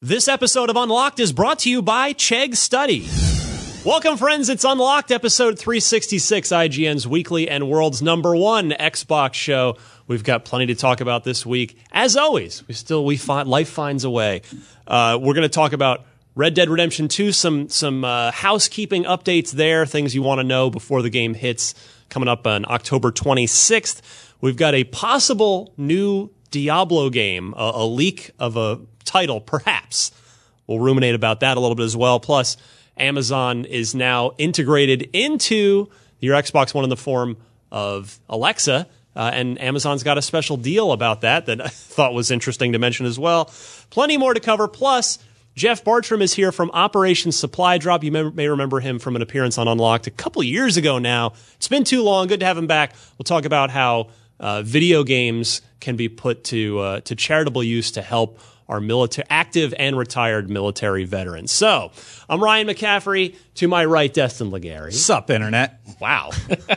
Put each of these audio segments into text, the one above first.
This episode of Unlocked is brought to you by Chegg Study. Welcome, friends. It's Unlocked, episode 366, IGN's weekly and world's number one Xbox show. We've got plenty to talk about this week. As always, we still we find life finds a way. Uh, we're going to talk about Red Dead Redemption 2, some some uh, housekeeping updates there, things you want to know before the game hits coming up on October 26th. We've got a possible new Diablo game, a, a leak of a title, perhaps. We'll ruminate about that a little bit as well. Plus, Amazon is now integrated into your Xbox One in the form of Alexa. Uh, and Amazon's got a special deal about that that I thought was interesting to mention as well. Plenty more to cover. Plus, Jeff Bartram is here from Operation Supply Drop. You may, remember him from an appearance on Unlocked a couple years ago now. It's been too long. Good to have him back. We'll talk about how uh, video games can be put to uh, to charitable use to help our military, active and retired military veterans. So I'm Ryan McCaffrey. To my right, Destin Legarie. Sup, internet? Wow.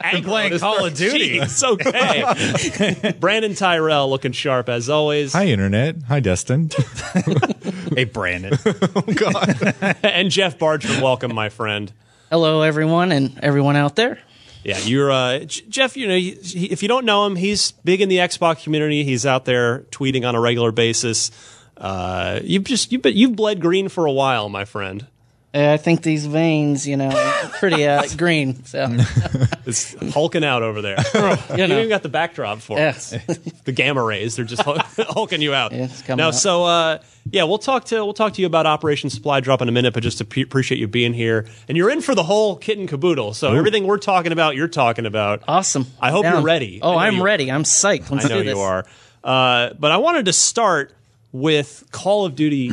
I'm playing Call of Duty. It's okay. Brandon Tyrell looking sharp as always. Hi, Internet. Hi, Destin. hey, Brandon. Oh, God. and Jeff Bartram, welcome, my friend. Hello, everyone, and everyone out there. Yeah, you're uh, J- Jeff. You know, he, he- if you don't know him, he's big in the Xbox community. He's out there tweeting on a regular basis. Uh, you've just you've been, you've bled green for a while, my friend. Uh, I think these veins, you know, are pretty uh, green. So, It's hulking out over there. you You know, even got the backdrop for yes. it. The gamma rays, they're just hulking you out. Yeah, it's coming now, out. so uh, yeah, we'll talk to we'll talk to you about Operation Supply Drop in a minute, but just appreciate you being here, and you're in for the whole kit and caboodle. So everything we're talking about, you're talking about. Awesome. I hope Down. you're ready. Oh, I'm you- ready. I'm psyched. Let's I know you are. Uh, but I wanted to start with Call of Duty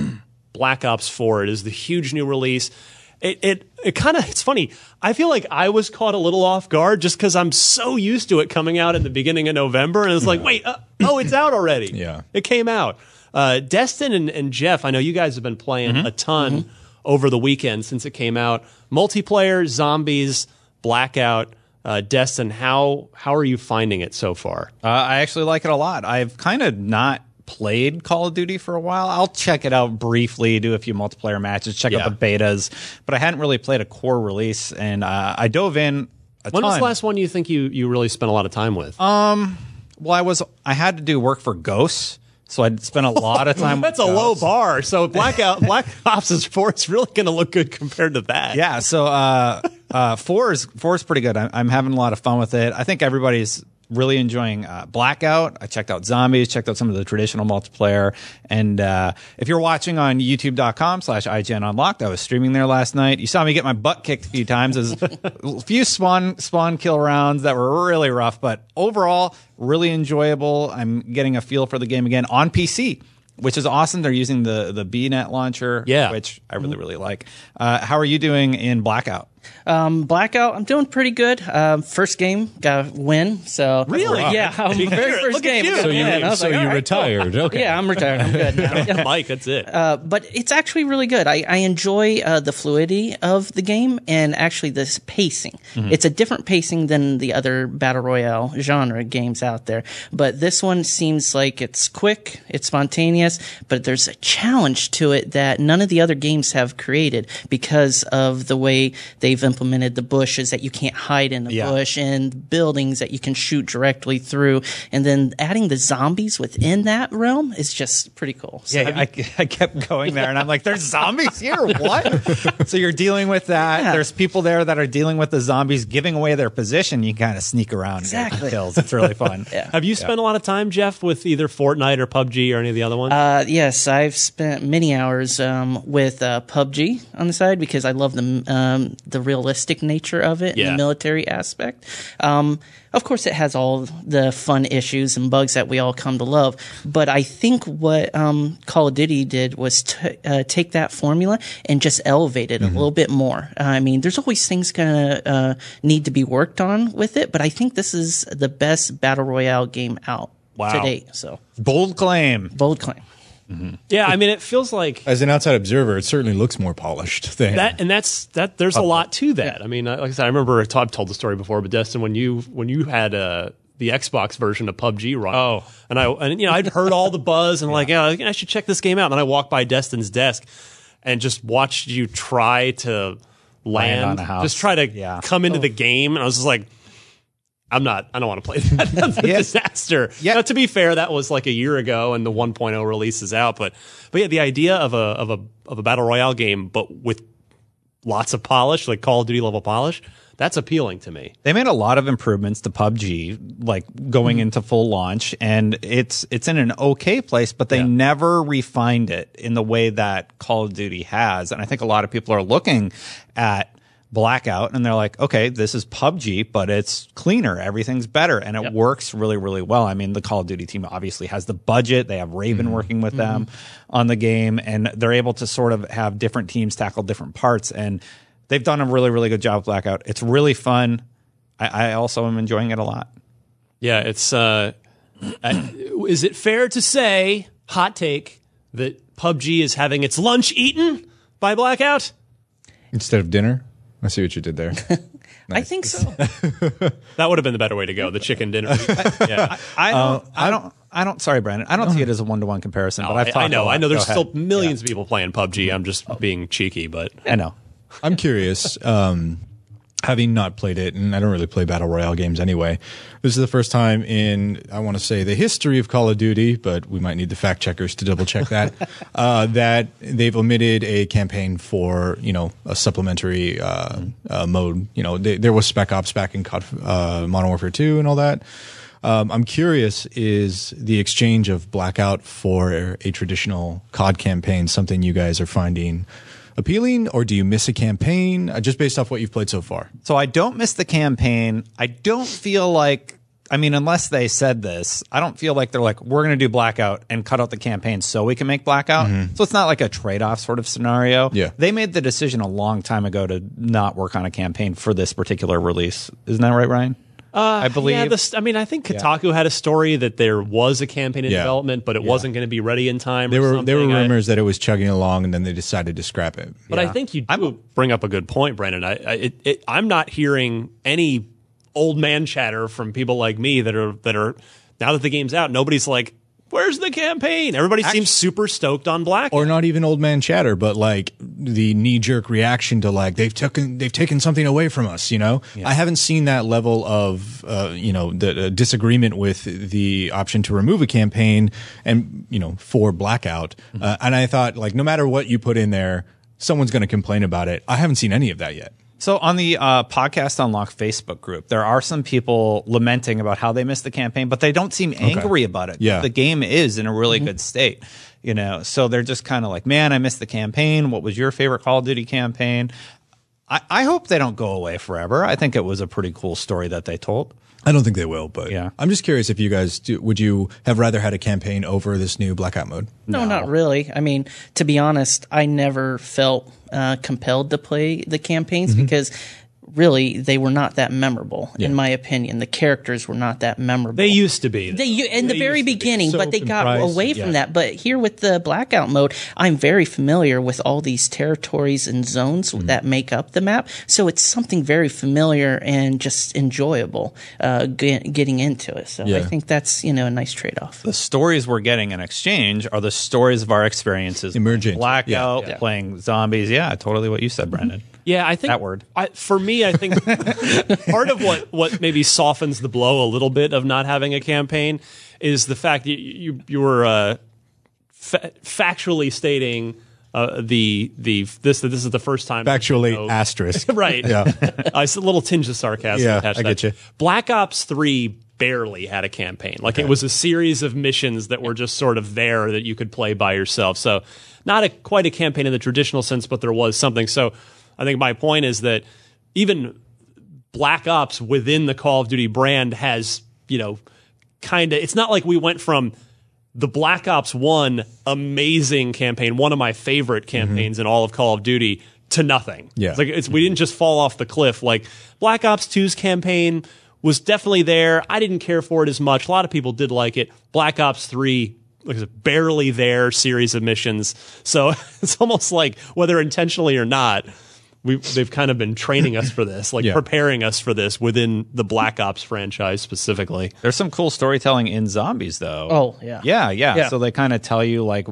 Black Ops 4. It is the huge new release. It it, it kind of it's funny. I feel like I was caught a little off guard just because I'm so used to it coming out at the beginning of November, and it's like, wait, uh, oh, it's out already. Yeah. it came out. Uh, Destin and, and Jeff, I know you guys have been playing a ton over the weekend since it came out. Multiplayer, zombies, Blackout. Uh, Destin, how how are you finding it so far? Uh, I actually like it a lot. I've kind of not played Call of Duty for a while. I'll check it out briefly, do a few multiplayer matches, check Yeah. out the betas, but I hadn't really played a core release, and uh, I dove in. A When ton. was the last one you think you, you really spent a lot of time with? Um, Well, I was I had to do work for Ghosts, so I'd spent a lot of time. That's a low bar. So Blackout Black Ops is four. It's really going to look good compared to that. Yeah, so uh, uh, four is four is pretty good. I'm, I'm having a lot of fun with it. I think everybody's really enjoying uh, Blackout. I checked out Zombies, checked out some of the traditional multiplayer, and uh, if you're watching on YouTube.com/slash IGN Unlocked, I was streaming there last night. You saw me get my butt kicked a few times. There's a few spawn spawn kill rounds that were really rough, but overall, really enjoyable. I'm getting a feel for the game again on PC. Which is awesome. They're using the the BNet launcher, Yeah. which I really really like. Uh, how are you doing in Blackout? Um, Blackout, I'm doing pretty good. Um, first game, got a win. So Really? yeah, um, very at first you. game. So you- win. So like, you all right, cool. retired. Okay. Yeah, I'm retired. I'm good now. Mike, that's it. Uh, but it's actually really good. I, I enjoy uh, the fluidity of the game and actually this pacing. It's a different pacing than the other battle royale genre games out there. But this one seems like it's quick, it's spontaneous, but there's a challenge to it that none of the other games have created because of the way they've implemented the bushes that you can't hide in the Yeah. bush and buildings that you can shoot directly through. And then adding the zombies within that realm is just pretty cool. So Yeah, I, I kept going there, and I'm like, "There's zombies here. What?" so you're dealing with that. Yeah. There's people there that are dealing with the zombies, giving away their position. You kind of sneak around, and get Exactly. kills. It's really fun. Yeah. Have you spent a lot of time, Jeff, with either Fortnite or PUBG or any of the other ones? Uh, yes, I've spent many hours um, with uh, PUBG on the side because I love the um, the realistic nature of it Yeah. and the military aspect. Um, of course, it has all the fun issues and bugs that we all come to love. But I think what um, Call of Duty did was t- uh, take that formula and just elevate it a little bit more. I mean, there's always things gonna uh, need to be worked on with it, but I think this is the best battle royale game out Wow. to date. So Bold claim. bold claim. Yeah, I mean, it feels like As an outside observer, it certainly looks more polished than that, and that's that. There's a lot to that. I mean, like I said, I remember I t- I've told the story before, but Destin, when you when you had uh, the Xbox version of PUBG run. Oh. and I and you know I'd heard all the buzz and like yeah, I should check this game out. And then I walked by Destin's desk and just watched you try to land, on a house. just try to Yeah. come into the game, and I was just like. I'm not. I don't want to play that. That's a Yeah. disaster. Yeah. Now, to be fair, that was like a year ago, and the 1.0 release is out. But, but yeah, the idea of a of a of a battle royale game, but with lots of polish, like Call of Duty level polish, that's appealing to me. They made a lot of improvements to PUBG, like going mm-hmm. into full launch, and it's it's in an okay place, but they never refined it in the way that Call of Duty has. And I think a lot of people are looking at Blackout and they're like, okay, this is PUBG, but it's cleaner, everything's better, and it works really, really well. I mean, the Call of Duty team obviously has the budget; they have Raven working with them on the game, and they're able to sort of have different teams tackle different parts and. They've done a really, really good job with Blackout. It's really fun. I, I also am enjoying it a lot. Yeah, it's. Uh, uh, is it fair to say, hot take, that PUBG is having its lunch eaten by Blackout? Instead of dinner. I see what you did there. I think so. That would have been the better way to go. The chicken dinner. yeah, I don't. I don't. I don't. Sorry, Brandon. I don't see it as a one to one comparison. but I've I, I know. I know. There's Go ahead. still millions of people playing PUBG. I'm just being cheeky, but I know. I'm curious. Um, having not played it, and I don't really play battle royale games anyway. This is the first time in I want to say the history of Call of Duty, but we might need the fact checkers to double check that. uh, that they've omitted a campaign for you know a supplementary uh, uh, mode. You know, they, there was Spec Ops back in COD, uh, Modern Warfare Two and all that. Um, I'm curious: is the exchange of Blackout for a traditional COD campaign something you guys are finding appealing, or do you miss a campaign uh, just based off what you've played so far? So I don't miss the campaign. I don't feel like. I mean, unless they said this, I don't feel like they're like, we're going to do Blackout and cut out the campaign so we can make Blackout. So it's not like a trade off sort of scenario. Yeah. They made the decision a long time ago to not work on a campaign for this particular release. Isn't that right, Ryan? Uh, I believe. yeah. This, I mean, I think Kotaku had a story that there was a campaign in Yeah. development, but it wasn't going to be ready in time. There or were there were something. I- rumors that it was chugging along, and then they decided to scrap it. But I think you do bring up a good point, Brandon. I, I it, it, I'm not hearing any old man chatter from people like me that are that are now that the game's out. Nobody's like, "Where's the campaign?" Everybody seems super stoked on Black. or not even old man chatter, but like the knee jerk reaction to like they've taken they've taken something away from us. You know, I haven't seen that level of uh, you know the uh, disagreement with the option to remove a campaign and you know for blackout. Uh, and I thought like no matter what you put in there, someone's going to complain about it. I haven't seen any of that yet. So on the uh, podcast unlock Facebook group, there are some people lamenting about how they missed the campaign, but they don't seem angry about it. Yeah. the game is in a really good state. You know, so they're just kind of like, "Man, I missed the campaign. What was your favorite Call of Duty campaign?" I, I hope they don't go away forever. I think it was a pretty cool story that they told. I don't think they will, but Yeah. I'm just curious if you guys do, would you have rather had a campaign over this new blackout mode? No, not really. I mean, to be honest, I never felt uh, compelled to play the campaigns Mm-hmm. because really they were not that memorable, in my opinion. The characters were not that memorable. they used to be. They, you, in the very used be. beginning, So but they got comprised, away from yeah. that. But here with the blackout mode, I'm very familiar with all these territories and zones Mm-hmm. that make up the map. So it's something very familiar and just enjoyable uh, get, getting into it. So I think that's you know a nice trade off. The stories we're getting in exchange are the stories of our experiences. emerging Blackout, Yeah. Yeah. playing zombies. Yeah, totally what you said, Brandon. Yeah, I think That word. I, for me, I think part of what what maybe softens the blow a little bit of not having a campaign is the fact that you you, you were uh, fa- factually stating uh, the the this that this is the first time Factually, you know- right. right. Yeah. I s- a little tinge of sarcasm Yeah, attached. I get that. you. Black Ops Three barely had a campaign. Like it was a series of missions that were just sort of there that you could play by yourself. So not a quite a campaign in the traditional sense, but there was something. So I think my point is that even Black Ops within the Call of Duty brand has, you know, kind of, it's not like we went from the Black Ops 1 amazing campaign, one of my favorite mm-hmm. campaigns in all of Call of Duty, to nothing. Yeah. It's like it's, we didn't just fall off the cliff. Like Black Ops 2's campaign was definitely there. I didn't care for it as much. A lot of people did like it. Black Ops 3 like said, barely there series of missions. So it's almost like whether intentionally or not, we they've kind of been training us for this, like Yeah. preparing us for this within the Black Ops franchise specifically. There's some cool storytelling in zombies, though. Oh, yeah. yeah, yeah. Yeah. So they kind of tell you like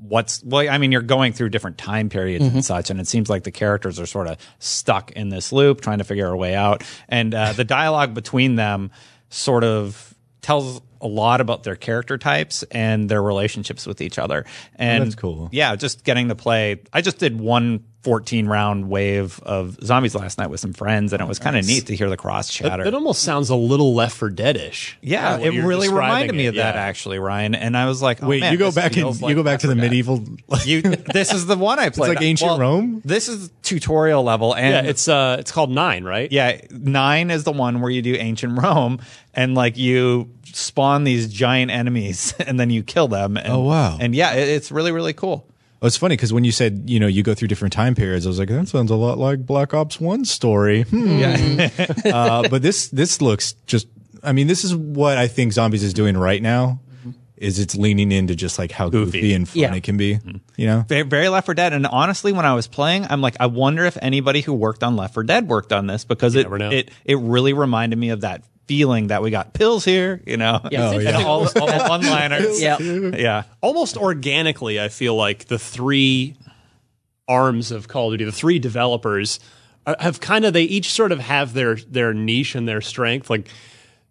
what's well. I mean, you're going through different time periods Mm-hmm. and such, and it seems like the characters are sort of stuck in this loop, trying to figure a way out. And uh, the dialogue between them sort of tells a lot about their character types and their relationships with each other. And that's cool. Yeah, just getting to play. I just did one 14 round wave of zombies last night with some friends, and it was kind of neat to hear the cross chatter. It almost sounds a little Left 4 Dead-ish. Yeah, it really describing reminded me it, of that yeah. actually, Ryan. And I was like, oh, Wait, man, you go back and feels you go back to the Dead. medieval. You, this is the one I played. like ancient Rome? This is tutorial level, and Yeah, it's uh, it's called Nine, right? yeah, nine is the one where you do ancient Rome, and like you spawn these giant enemies, and then you kill them. And, Oh, wow. And yeah, it, it's really really cool. Well, it's funny because when you said you know you go through different time periods, I was like that sounds a lot like Black Ops One story. Hmm. Yeah, uh, but this this looks just. I mean, this is what I think Zombies is doing right now. Is it's leaning into just like how goofy, and fun Yeah. it can be. You know, very, very Left 4 Dead. And honestly, when I was playing, I'm like, I wonder if anybody who worked on Left 4 Dead worked on this because it it it really reminded me of that feeling that we got pills here, you know, Yeah. Oh, yeah. all, all the one liners. Yeah. yeah. almost organically, I feel like the three arms of Call of Duty, the three developers, uh, have kind of they each sort of have their their niche and their strength. Like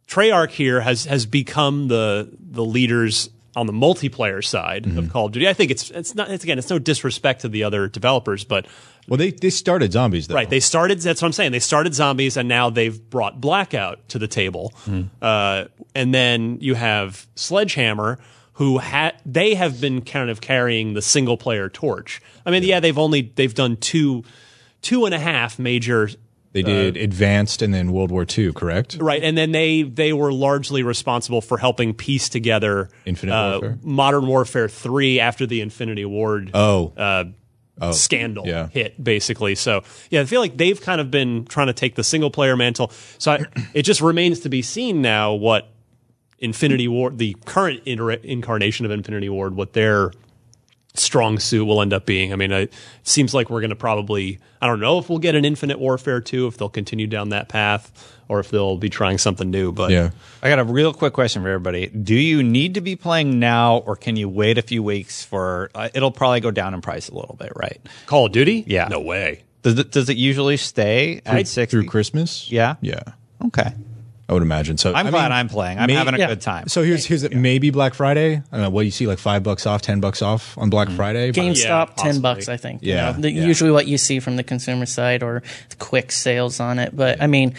Treyarch here has has become the the leaders on the multiplayer side of Call of Duty. I think it's it's not it's again it's no disrespect to the other developers, but well they they started Zombies though. Right. They started. That's what I'm saying. They started zombies, and now they've brought Blackout to the table. Uh, and then you have Sledgehammer, who ha- they have been kind of carrying the single player torch. I mean, yeah, they've only they've done two two and a half major. They did Advanced and then World War II, correct? Right, and then they they were largely responsible for helping piece together Infinite uh, Warfare? Modern Warfare three after the Infinity Ward Oh, uh, Oh, scandal yeah. hit, basically. So, yeah, I feel like they've kind of been trying to take the single player mantle. So, I, it just remains to be seen now what Infinity Ward, the current inter- incarnation of Infinity Ward, what their strong suit will end up being. I mean, it seems like we're going to probably, I don't know if we'll get an Infinite Warfare 2, if they'll continue down that path, or if they'll be trying something new. But yeah. I got a real quick question for everybody. Do you need to be playing now, or can you wait a few weeks for? Uh, it'll probably go down in price a little bit, right? Call of Duty? Yeah. No way. Does it, does it usually stay at sixty? Through Christmas? Yeah. Yeah. Okay. I would imagine. So I'm I glad mean, I'm playing. I'm may- having a Yeah. good time. So here's here's it. Maybe Black Friday. I don't know. What you see, like five bucks off, ten bucks off on Black mm. Friday. but- GameStop, Yeah, ten bucks, I think. you know, the, yeah. usually what you see from the consumer side or quick sales on it. But I mean,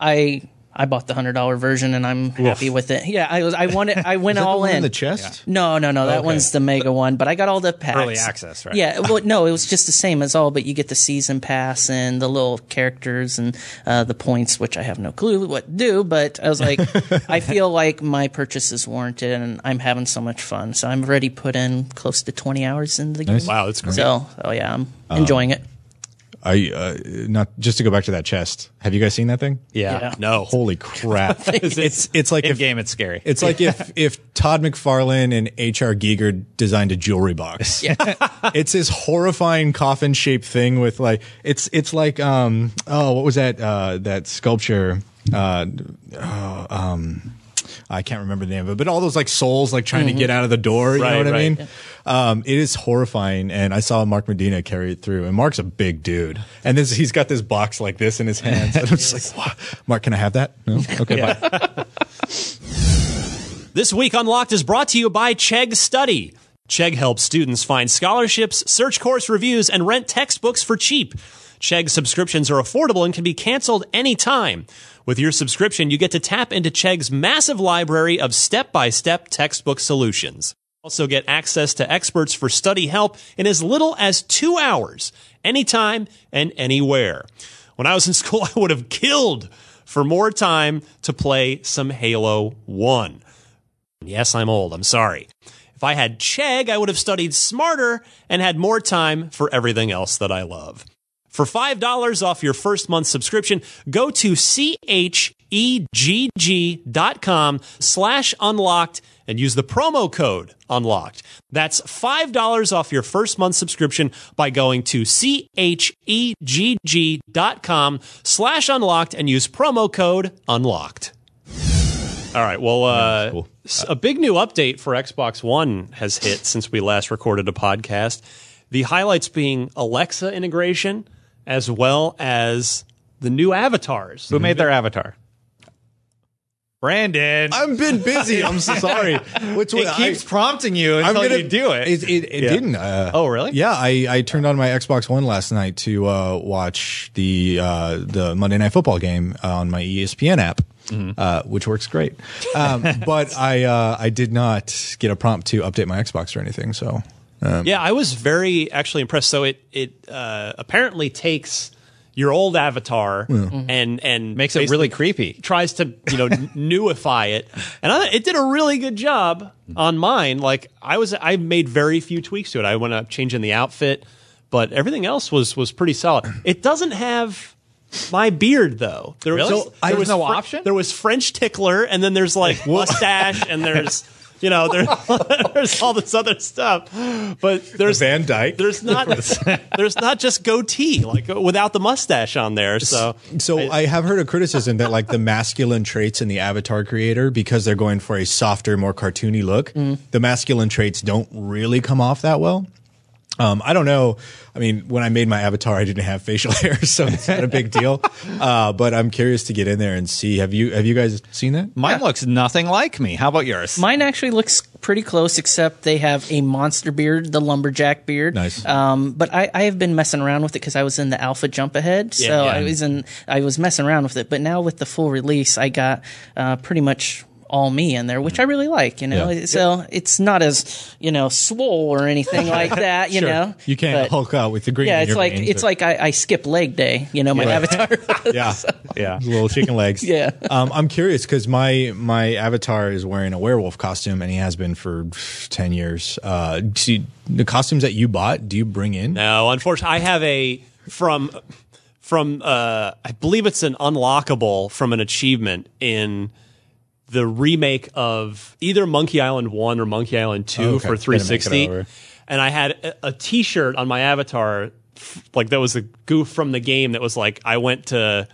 I I bought the hundred dollar version and I'm happy with it. Yeah, I was I wanted I went Is that the all one in. the chest. No, no, no. That Okay. one's the mega one, but I got all the packs. Early access, right? Yeah, well, no, it was just the same as all, but you get the season pass and the little characters and uh, the points, which I have no clue what to do. But I was like, I feel like my purchase is warranted, and I'm having so much fun. So I'm already put in close to 20 hours in the game. Wow, that's great. So, oh yeah, I'm enjoying it. I uh, not just to go back to that chest. Have you guys seen that thing? yeah. Yeah. No. Holy crap! it's it's like In if game, it's scary. It's like if if Todd McFarlane and H.R. Giger designed a jewelry box. yeah. it's this horrifying coffin shaped thing with like it's it's like um oh what was that uh that sculpture uh oh, um I can't remember the name of it, but all those like souls like trying to get out of the door. You Right, know what I right. mean? Um, it is horrifying, and I saw Mark Medina carry it through. And Mark's a big dude, and this he's got this box like this in his hands. And I'm just like, wow. Mark, can I have that? No, okay, bye. This week Unlocked is brought to you by Chegg Study. Chegg helps students find scholarships, search course reviews, and rent textbooks for cheap. Chegg subscriptions are affordable and can be canceled anytime. With your subscription, you get to tap into Chegg's massive library of step-by-step textbook solutions. Also get access to experts for study help in as little as two hours, anytime and anywhere. When I was in school, I would have killed for more time to play some Halo 1. Yes, I'm old. I'm sorry. If I had Chegg, I would have studied smarter and had more time for everything else that I love. For $5 off your first month subscription, go to E dot com slash unlocked and use the promo code unlocked. That's $5 off your first month subscription by going to C-H-E-G-G dot com slash unlocked and use promo code unlocked. All right. Well, uh, cool. a big new update for Xbox One has hit since we last recorded a podcast. The highlights being Alexa integration as well as the new avatars. Who made their avatar? Brandon. I've been busy. I'm so sorry. Which it keeps prompting you until you do it. It, it, it Yeah. didn't. Uh, Oh, really? Yeah, I, I turned on my Xbox One last night to uh, watch the uh, the Monday Night Football game on my ESPN app, Mm-hmm. uh, which works great. Um, but I uh, I did not get a prompt to update my Xbox or anything. So Yeah, I was very actually impressed. So it it uh, apparently takes your old avatar and and Makes it really creepy. Tries to you know newify it, and I, it did a really good job on mine. Like I was, I made very few tweaks to it. I went up changing the outfit, but everything else was was pretty solid. It doesn't have. My beard, though, there Really? was So there was no option? There was French tickler, and then there's like mustache, and there's you know there, there's all this other stuff. But there's Van Dyke. there's not there's not just goatee like uh, without the mustache on there. So So I, have heard a criticism that like the masculine traits in the avatar creator, because they're going for a softer, more cartoony look, mm. the masculine traits don't really come off that well. Um, I don't know. I mean, when I made my avatar, I didn't have facial hair, so it's not a big deal. Uh, but I'm curious to get in there and see. Have you have you guys seen that? Mine looks nothing like me. How about yours? Mine actually looks pretty close, except they have a monster beard, the lumberjack beard. Nice. Um, but I, I have been messing around with it because I was in the alpha jump ahead, so Yeah, yeah. I was in. I was messing around with it, but now with the full release, I got uh, pretty much all me in there, which I really like. You know, Yeah. so it's not as you know swole or anything like that. You know, You can't But, hulk out with the green. Yeah, in it's your like veins, it's but- like I, I skip leg day. You know, my avatar. yeah, yeah. little chicken legs. Yeah. Um, I'm curious because my my avatar is wearing a werewolf costume and he has been for ten years. Uh, do you- the costumes that you bought, do you bring in? no, unfortunately, I have a from from uh, I believe it's an unlockable from an achievement in the remake of either Monkey Island One or Monkey Island Two Oh, okay. for Gotta make it 360, and I had a, a T-shirt on my avatar, f- like that was a goof from the game that was like I went to.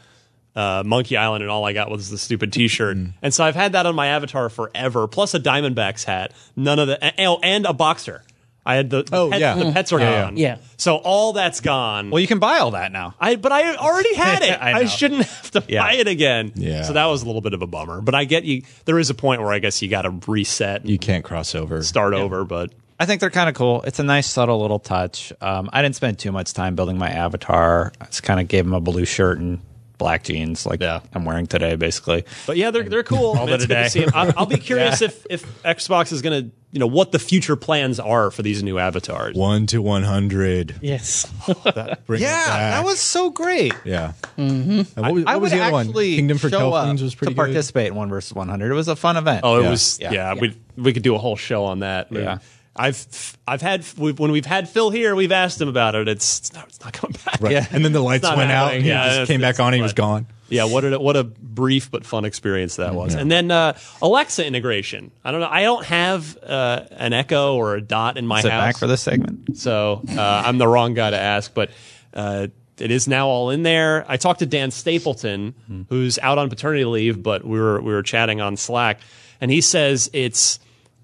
Uh, Monkey Island, and all I got was the stupid T-shirt, Mm. and so I've had that on my avatar forever. Plus a Diamondbacks hat, none of the and, oh, and a boxer. I had the, the Oh, pet- yeah. the pets are Yeah, yeah. gone. Yeah. So all that's gone. Well, you can buy all that now. I but I already had it. I I, know. shouldn't have to Yeah. buy it again. Yeah. So that was a little bit of a bummer. But I get you. There is a point where I guess you got to reset, and You can't cross over. start over. But I think they're kind of cool. It's a nice, subtle little touch. Um, I didn't spend too much time building my avatar. I just kind of gave him a blue shirt and black jeans, like Yeah. I'm wearing today, basically. but yeah, they're they're cool. All It's the good to day. I'll, I'll be curious if if Xbox is gonna you know what the future plans are for these new avatars. One to one hundred. yes. Bring it Yeah, that was so great. yeah. Mm-hmm. What was, I what was would the other one? actually Kingdom for show up was pretty to good. participate in one versus 100. It was a fun event. Oh, it Yeah. was yeah. Yeah. We we could do a whole show on that. Yeah. I've I've had we've, when we've had Phil here, we've asked him about it. It's it's not, it's not coming back. Right. Yeah. And then the lights not went out. And he Yeah, just came back on. and He was gone. Yeah, what a what a brief but fun experience that was. And then uh, Alexa integration. I don't know. I don't have uh, an Echo or a Dot in my Sit house, back for this segment. so uh, I'm the wrong guy to ask. But uh, it is now all in there. I talked to Dan Stapleton, who's out on paternity leave, but we were we were chatting on Slack, and he says it's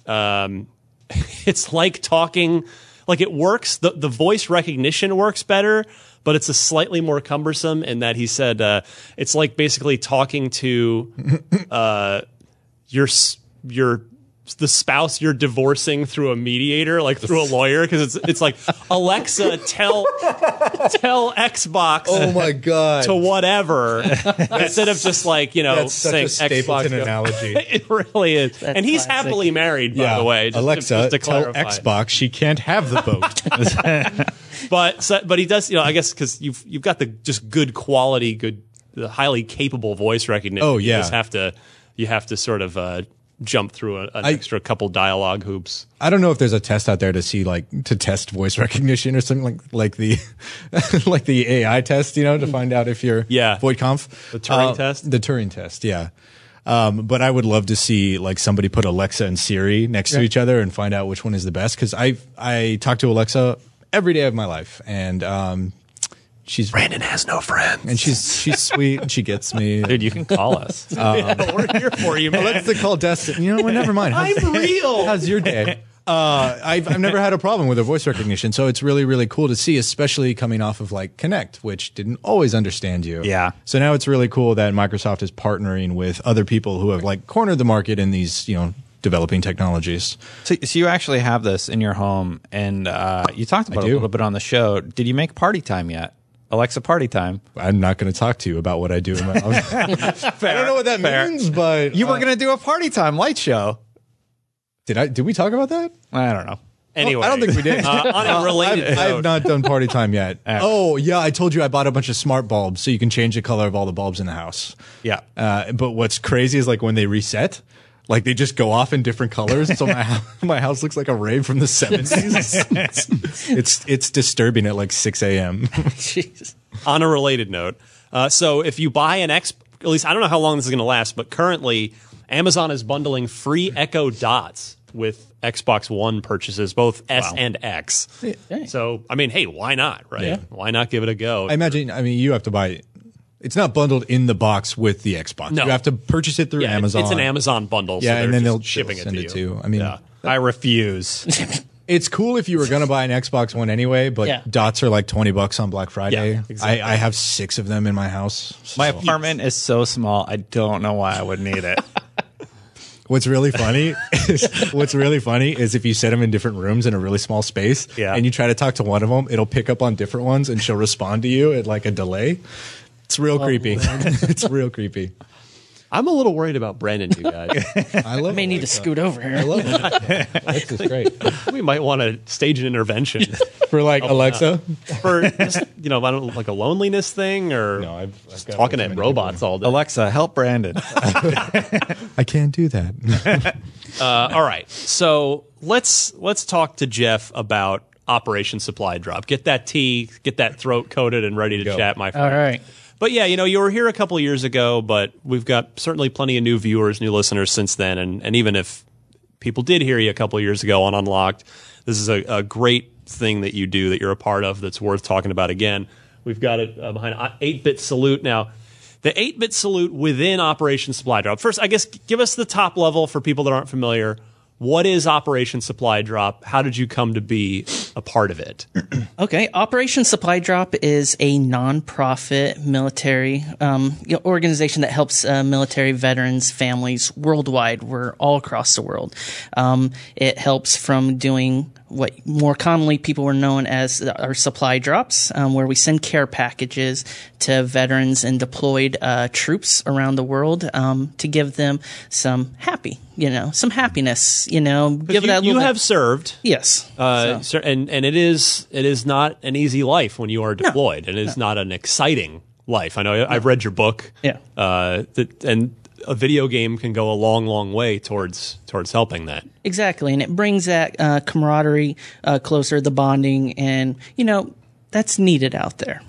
um, it's like talking like it works the the voice recognition works better but it's a slightly more cumbersome in that he said uh, it's like basically talking to uh, your your the spouse you're divorcing through a mediator like through a lawyer because it's it's like Alexa tell tell Xbox Oh my god. to whatever instead of just like you know That's such saying a Xbox analogy. it really is and he's classic. happily married by the way just to- Alexa, just to tell clarify. Xbox she can't have the boat. but so, but he does you know I guess because you've you've got the just good quality good the highly capable voice recognition Oh, you yeah. just have to you have to sort of uh, jump through a, an extra couple dialogue hoops. I don't know if there's a test out there to see like to test voice recognition or something like like the like the AI test, you know, to find out if you're Yeah. void conf The Turing Uh, test? The Turing test, yeah. Um, but I would love to see like somebody put Alexa and Siri next to each other and find out which one is the best because I I talk to Alexa every day of my life and um, she's Brandon has no friends. and she's she's sweet and she gets me. Dude, you can call us. we're here for you, man. Let's call Destin. You know, what, never mind. How's- I'm real. How's your day? Uh, I've, I've never had a problem with her voice recognition, so it's really, really cool to see, especially coming off of like Kinect, which didn't always understand you. Yeah. So now it's really cool that Microsoft is partnering with other people who have like cornered the market in these, you know, developing technologies. So, so you actually have this in your home, and uh, you talked about it a little bit on the show. Did you make party time yet? Alexa, party time. I'm not going to talk to you about what I do in my house. I don't know what that means, but You were uh, going to do a party time light show. did I? Did we talk about that? I don't know. Anyway, I don't think we did. Uh, on a related I've, I've not done party time yet. oh yeah, I told you I bought a bunch of smart bulbs so you can change the color of all the bulbs in the house. Yeah. Uh, but what's crazy is like when they reset, like they just go off in different colors. so my house, my house looks like a rave from the seventies. it's it's disturbing at like six a.m. Jeez. on a related note, uh, so if you buy an X, at least I don't know how long this is going to last, but currently Amazon is bundling free Echo Dots with Xbox One purchases, both S and X. So I mean, hey, why not? Right? Yeah. Why not give it a go? I imagine. I mean, you have to buy. It's not bundled in the box with the Xbox. No. You have to purchase it through yeah, Amazon. It's an Amazon bundle. Yeah, they're and then they'll shipping they'll it send to it you. to you. I mean, Yeah. I refuse. It's cool if you were going to buy an Xbox One anyway, but Yeah. dots are like 20 bucks on Black Friday. Yeah, exactly. I, I have six of them in my house. My apartment is so small. I don't know why I would need it. What's really funny is what's really funny is if you set them in different rooms in a really small space Yeah. and you try to talk to one of them, it'll pick up on different ones and she'll respond to you at like a delay. It's real creepy. it's real creepy. I'm a little worried about Brandon, you guys. I love I may need to Alexa. scoot over I here. love it. This is great. we might want to stage an intervention For like Alexa. for just you know, I don't like a loneliness thing or No, I've, I've got talking way at too many robots all day. Alexa, help Brandon. I can't do that. Uh, all right, so let's let's talk to Jeff about Operation Supply Drop. Get that tea, get that throat coated and ready to Go. chat, my friend. All right. But yeah, you know, you were here a couple years ago, but we've got certainly plenty of new viewers, new listeners since then. And, and even if people did hear you a couple years ago on Unlocked, this is a, a great thing that you do that you're a part of that's worth talking about again. We've got it uh, behind 8 bit salute. Now, the 8 bit salute within Operation Supply Drop. First, I guess give us the top level for people that aren't familiar. What is Operation Supply Drop? How did you come to be a part of it? Okay, Operation Supply Drop is a nonprofit military um, you know, organization that helps uh, military veterans families worldwide. We're all across the world. Um, it helps from doing what more commonly people were known as our supply drops, um, where we send care packages to veterans and deployed uh, troops around the world um, to give them some happy, you know, some happiness, you know, give you, that you have served. yes, Uh, So- sir, and and it is it is not an easy life when you are deployed, and it is not an exciting life. I know I've read your book, Yeah. uh, that, and a video game can go a long, long way towards towards helping that. Exactly, and it brings that uh, camaraderie uh, closer, the bonding, and you know that's needed out there.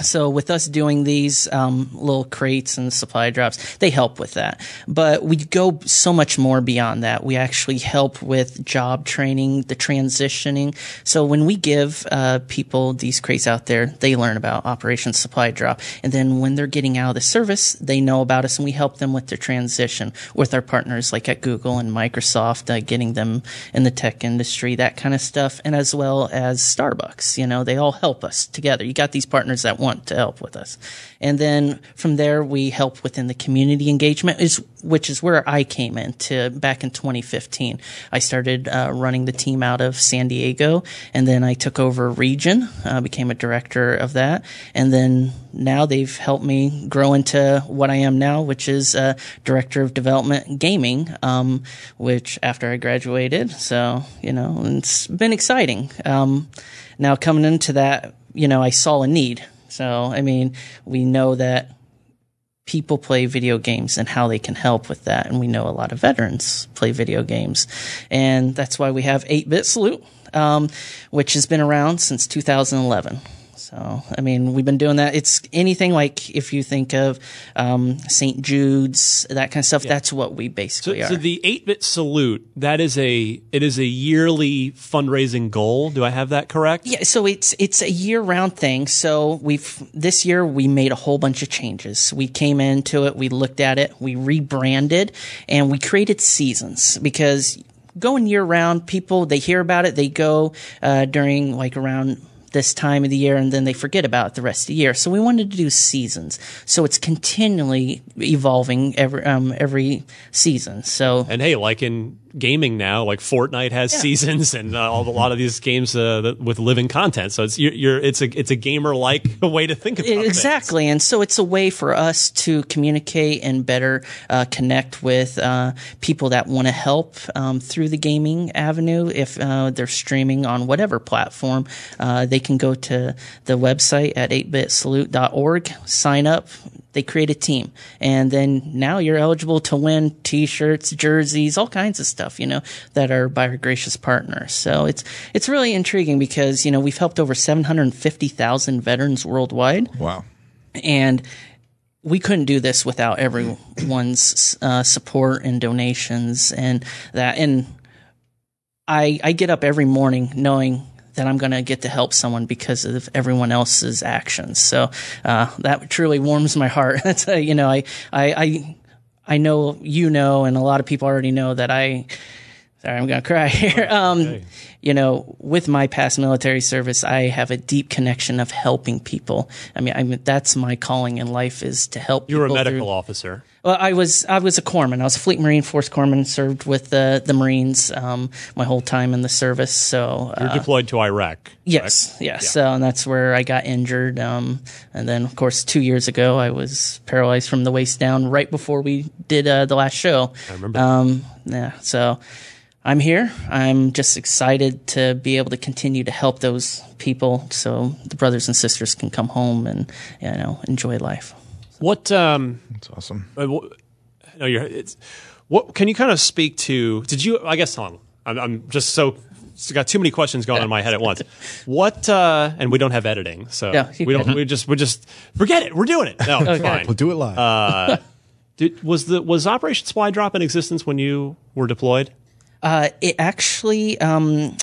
So with us doing these um, little crates and supply drops, they help with that. But we go so much more beyond that. We actually help with job training, the transitioning. So when we give uh, people these crates out there, they learn about Operation Supply Drop, and then when they're getting out of the service, they know about us, and we help them with their transition with our partners like at Google and Microsoft, uh, getting them in the tech industry, that kind of stuff, and as well as Starbucks. You know, they all help us together. You got these partners that want to help with us. And then from there, we help within the community engagement, is, which is where I came into back in 2015. I started uh, running the team out of San Diego, and then I took over region, uh, became a director of that, and then now they've helped me grow into what I am now, which is uh, director of development gaming, um, which after I graduated, so you know, it's been exciting. Um, now coming into that, you know, I saw a need. So I mean, we know that people play video games and how they can help with that. And we know a lot of veterans play video games. And that's why we have 8 Bit Salute, um, which has been around since 2011. So, I mean, we've been doing that. It's anything like if you think of um, St. Jude's, that kind of stuff. That's what we So, basically so are. the eight bit salute that is a it is a yearly fundraising goal. Do I have that correct? Yeah, so it's it's a year round thing. So we've this year we made a whole bunch of changes. We came into it, we looked at it, we rebranded, and we created seasons because going year round, people they hear about it, they go uh, during like around this time of the year and then they forget about it the rest of the year. So we wanted to do seasons. So it's continually evolving every um, every season. So And hey, like in gaming now, like Fortnite has seasons, and uh, all, a lot of these games uh, that, with living content. So it's you're, you're it's a it's a gamer like way to think about it. Exactly. And so it's a way for us to communicate and better uh, connect with uh, people that want to help um, through the gaming avenue. If uh, they're streaming on whatever platform, uh, they can go to the website at 8bitsalute.org, sign up. They create a team, and then now you're eligible to win T-shirts, jerseys, all kinds of stuff, you know, that are by our gracious partners. So it's it's really intriguing because you know we've helped over 750,000 veterans worldwide Wow. and we couldn't do this without everyone's uh, support and donations and that and I I get up every morning knowing that I'm going to get to help someone because of everyone else's actions. So uh, that truly warms my heart. That's uh, you know I I I I know you know and a lot of people already know that I Sorry, I'm gonna cry here. Um, you know, with my past military service, I have a deep connection of helping people. I mean, I mean that's my calling in life is to help. You were a medical through- officer. Well, I was I was a corpsman. I was a Fleet Marine Force corpsman. Served with the the Marines um, my whole time in the service. So You're uh, deployed to Iraq. yes, yes. So and that's where I got injured. Um, and then of course two years ago I was paralyzed from the waist down right before we did uh, the last show. I remember. Um, yeah. So I'm here. I'm just excited to be able to continue to help those people, so the brothers and sisters can come home and you know enjoy life. What um That's awesome. uh, wh- no you're it's what can you kind of speak to did you I guess hold on. I'm, I'm just so got too many questions going on in my head at once. What uh and we don't have editing, so Yeah, we don't we just we just forget it. We're doing it. No, it's fine. We'll do it live. Did, was the was Operation Supply Drop in existence when you were deployed? Uh, it actually, um,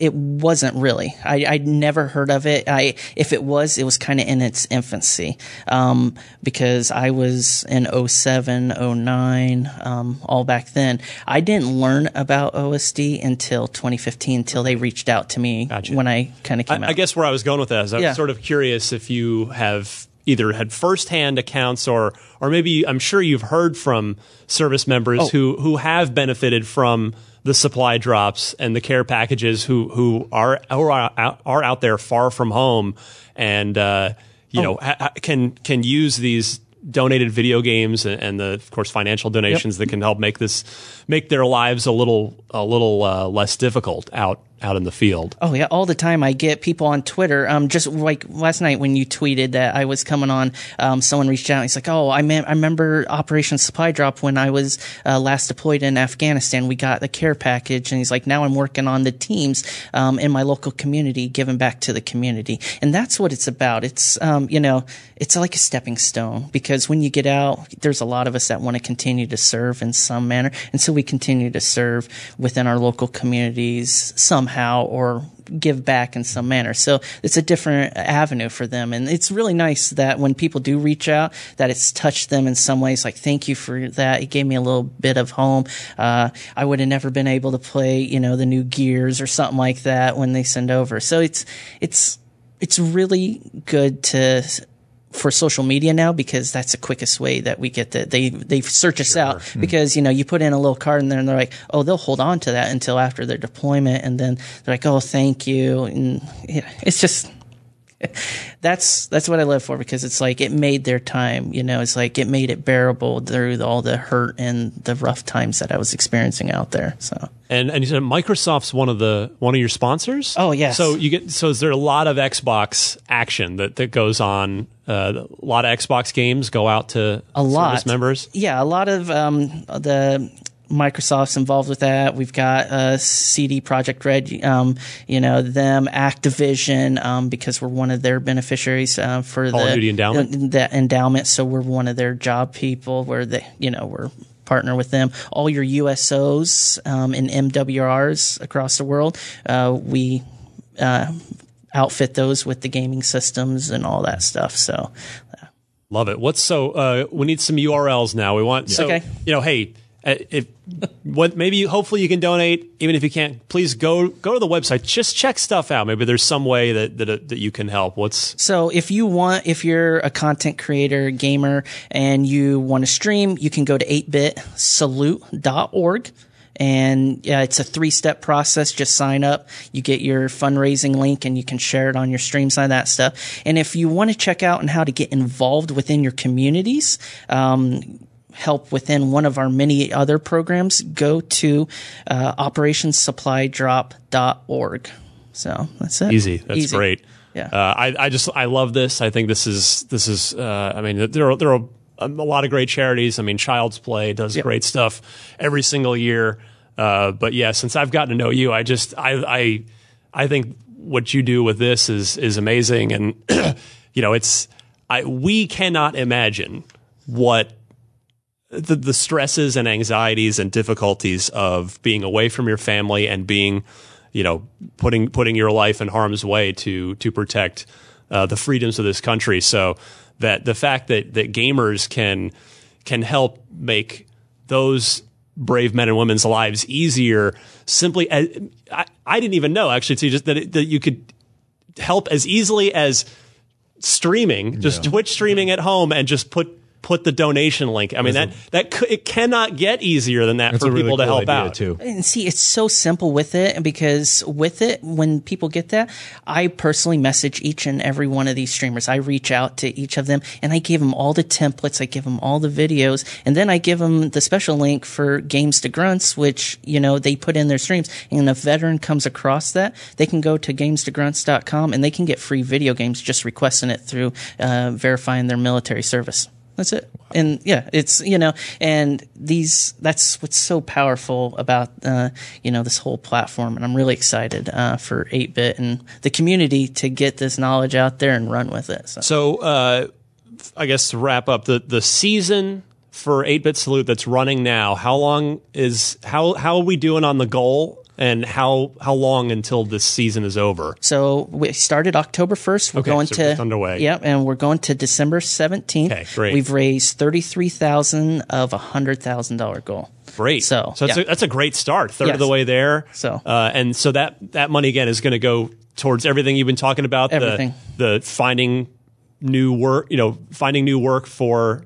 it wasn't really. I, I'd never heard of it. I, if it was, it was kind of in its infancy. Um, because I was in 07, 09, um, all back then. I didn't learn about OSD until 2015, until they reached out to me Gotcha. when I kind of came I, out. I guess where I was going with that is I'm Yeah. sort of curious if you have either had firsthand accounts or or maybe I'm sure you've heard from service members Oh. who who have benefited from the supply drops and the care packages who who are who are out, are out there far from home and uh, you know ha, can can use these donated video games and, and the of course financial donations that can help make this make their lives a little a little uh, less difficult out out in the field. Oh yeah, all the time I get people on Twitter. Um, just like last night when you tweeted that I was coming on, um, someone reached out. and He's like, "Oh, I mem- I remember Operation Supply Drop when I was uh, last deployed in Afghanistan. We got the care package, and he's like, now I'm working on the teams um, in my local community, giving back to the community, and that's what it's about. It's um, you know, it's like a stepping stone because when you get out, there's a lot of us that want to continue to serve in some manner, and so we continue to serve within our local communities somehow or give back in some manner. So it's a different avenue for them. And it's really nice that when people do reach out, that it's touched them in some ways. Like, thank you for that. It gave me a little bit of home. Uh, I would have never been able to play, you know, the new Gears or something like that when they send over. So it's, it's, it's really good to, for social media now because that's the quickest way that we get that they they search us out. Hmm. Because you know you put in a little card and then they're like oh they'll hold on to that until after their deployment. And then they're like oh thank you. And yeah, it's just that's that's what I live for because it's like it made their time you know it's like it made it bearable through all the hurt and the rough times that I was experiencing out there. So. And and you said Microsoft's one of the one of your sponsors. Oh, yes. So you get so is there a lot of Xbox action that that goes on Uh, a lot of Xbox games go out to a lot service members. Yeah, a lot of um, the Microsoft's involved with that. We've got uh, CD Projekt Red, um, you know, them, Activision, um, because we're one of their beneficiaries uh, for Call the Duty endowment? The, the endowment. So we're one of their job people. Where they, you know, we're partner with them. All your USOs um, and MWRs across the world, uh, we uh, outfit those with the gaming systems and all that stuff. So Love it. What's so? Uh, we need some URLs now. We want so Okay. you know. Hey, uh, if what maybe you, hopefully you can donate even if you can't. Please go go to the website. Just check stuff out. Maybe there's some way that that, that you can help. What's So if you want, if you're a content creator, gamer, and you want to stream, you can go to 8bitsalute.org. And yeah, it's a three step process. Just sign up. You get your fundraising link and you can share it on your stream side, that stuff. And if you want to check out and how to get involved within your communities, um, help within one of our many other programs, go to uh, operationsupplydrop.org. So that's it. easy? That's great. Yeah. Uh, I I just I love this. I think this is this is. Uh, I mean, there are there are a, a lot of great charities. I mean, Child's Play does great stuff every single year. Uh, but yeah, since I've gotten to know you, I just I I I think what you do with this is is amazing, and you know, it's I we cannot imagine what the, the stresses and anxieties and difficulties of being away from your family and being, you know, putting putting your life in harm's way to to protect uh, the freedoms of this country. So that the fact that that gamers can can help make those brave men and women's lives easier simply as, I, I didn't even know actually too just that it, that you could help as easily as streaming, just Twitch streaming at home, and just put put the donation link. I mean that that c- it cannot get easier than that That's for a really people to cool help out. too. And see, it's so simple with it because with it, when people get that, I personally message each and every one of these streamers. I reach out to each of them and I give them all the templates. I give them all the videos and then I give them the special link for games to grunts, which, you know, they put in their streams. And if a veteran comes across that, they can go to games2grunts.com and they can get free video games just requesting it through, uh, verifying their military service. That's it. And yeah, it's, you know, and these, that's what's so powerful about, uh, you know, this whole platform. And I'm really excited, uh, for 8-bit and the community to get this knowledge out there and run with it. So, So uh, I guess to wrap up the the season for 8-bit salute that's running now. How long is how how are we doing on the goal? And how how long until this season is over? so we started October 1st. We're Okay, going so to, underway. Yep. And we're going to December 17th. Okay, great. We've raised 33,000 of a $100,000 goal. Great. So, so that's, yeah. a, that's a great start. Third of the way there. So. uh, and so that that money again is going to go towards everything you've been talking about. the- Everything. The, finding new work, you know, finding new work for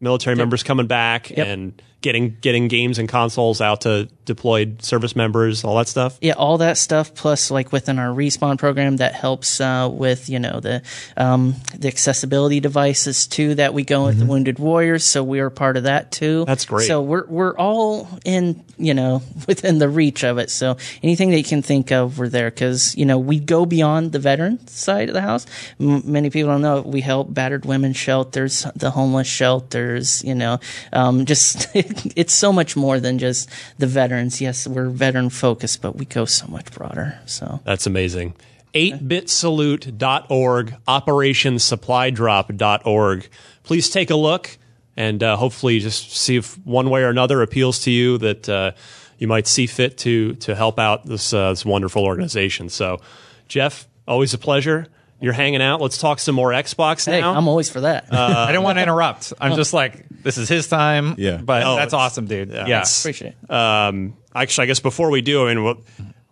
military members coming back and getting getting games and consoles out to deployed service members, all that stuff. yeah, all that stuff. Plus, like within our respawn program, that helps uh, with you know the um, the accessibility devices too. That we go with the Wounded Warriors, so we are part of that too. Mm-hmm. That's great. So we're we're all in you know within the reach of it. So anything that you can think of, we're there because you know we go beyond the veteran side of the house. M- many people don't know we help battered women shelters, the homeless shelters. You know, um, just it's so much more than just the veterans. Yes, we're veteran focused, but we go so much broader. So That's amazing. 8bitsalute.org, operationsupplydrop.org. Please take a look and uh, hopefully just see if one way or another appeals to you that uh, you might see fit to to help out this uh, this wonderful organization. So, Jeff, always a pleasure. You're hanging out. Let's talk some more Xbox hey, now. I'm always for that. I didn't want to interrupt. I'm just like, this is his time. Yeah. But Oh, that's it's- awesome, dude. yeah, Yeah. Appreciate it. um, actually, I guess before we do, I mean, well,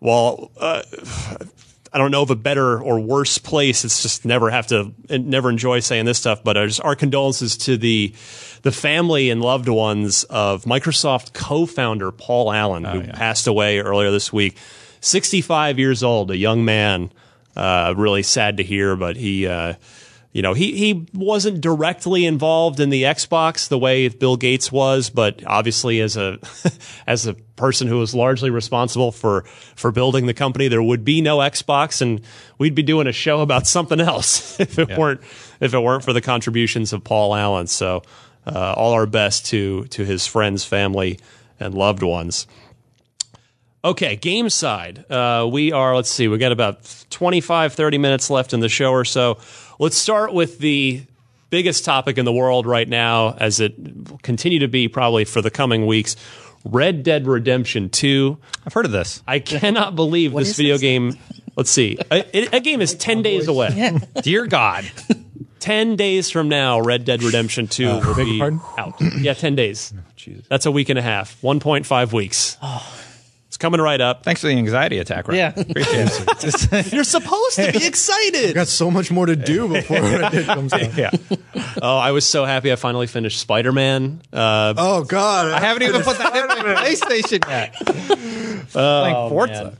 well uh, I don't know of a better or worse place. It's just never have to, never enjoy saying this stuff. But uh, just our condolences to the the family and loved ones of Microsoft co-founder Paul Allen, who passed away earlier this week. Sixty-five years old, a young man. Uh, really sad to hear, but he. Uh, you know, he, he wasn't directly involved in the Xbox the way Bill Gates was, but obviously as a, as a person who was largely responsible for, for building the company, there would be no Xbox and we'd be doing a show about something else if it weren't, if it weren't for the contributions of Paul Allen. So, uh, all our best to, to his friends, family, and loved ones. Okay, game side. Uh, we are, let's see, we got about 25, 30 minutes left in the show or so. Let's start with the biggest topic in the world right now, as it will continue to be probably for the coming weeks Red Dead Redemption 2. I've heard of this. I cannot believe this video this? game. Let's see. A, a game is 10 days away. Dear God. 10 days from now, Red Dead Redemption 2 will beg your be pardon? out. Yeah, 10 days. That's a week and a half. 1.5 weeks. It's coming right up. Thanks for the anxiety attack, Ryan. Yeah. Appreciate it. You're supposed to be excited. Got so much more to do before Red Dead comes out. yeah. Oh, I was so happy I finally finished Spider Man. Uh, Oh God, I haven't even put that in my PlayStation yet. Playing Forza. man.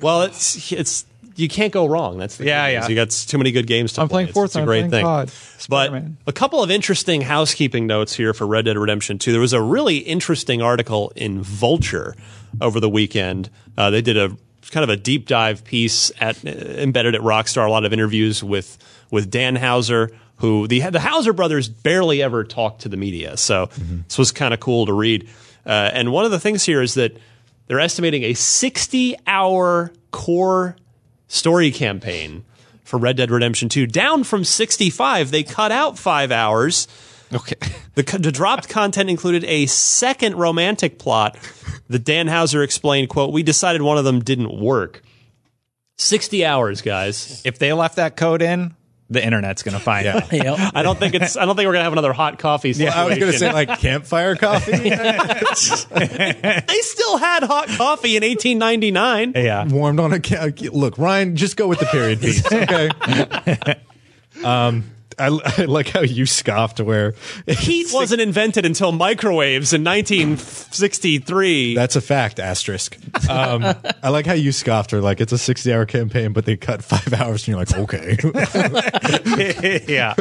well, it's it's you can't go wrong. That's the Yeah, good yeah. You got too many good games to I'm play. playing It's- it's Forza. a I'm great playing thing. COD. But Spider-Man. a couple of interesting housekeeping notes here for Red Dead Redemption 2. There was a really interesting article in Vulture over the weekend. Uh, they did a kind of a deep dive piece at uh, embedded at Rockstar. A lot of interviews with with Dan Houser, who the the Houser brothers barely ever talked to the media. So this was kind of cool to read. Uh, and one of the things here is that they're estimating a 60 hour core story campaign for Red Dead Redemption 2, down from 65. They cut out five hours. Okay. The, the dropped content included a second romantic plot that Dan Houser explained, quote, we decided one of them didn't work. 60 hours, guys. If they left that code in, the internet's going to find it. Yep. I don't think it's, I don't think we're going to have another hot coffee situation. I was gonna say like campfire coffee, they still had hot coffee in 1899. Yeah. warmed on a ca- look. Ryan, just go with the period piece, okay? um, I, I like how you scoffed where Heat wasn't invented until microwaves in 1963. That's a fact. Asterisk. Um, I like how you scoffed her. Like it's a sixty-hour campaign, but they cut five hours, and you're like, okay. yeah.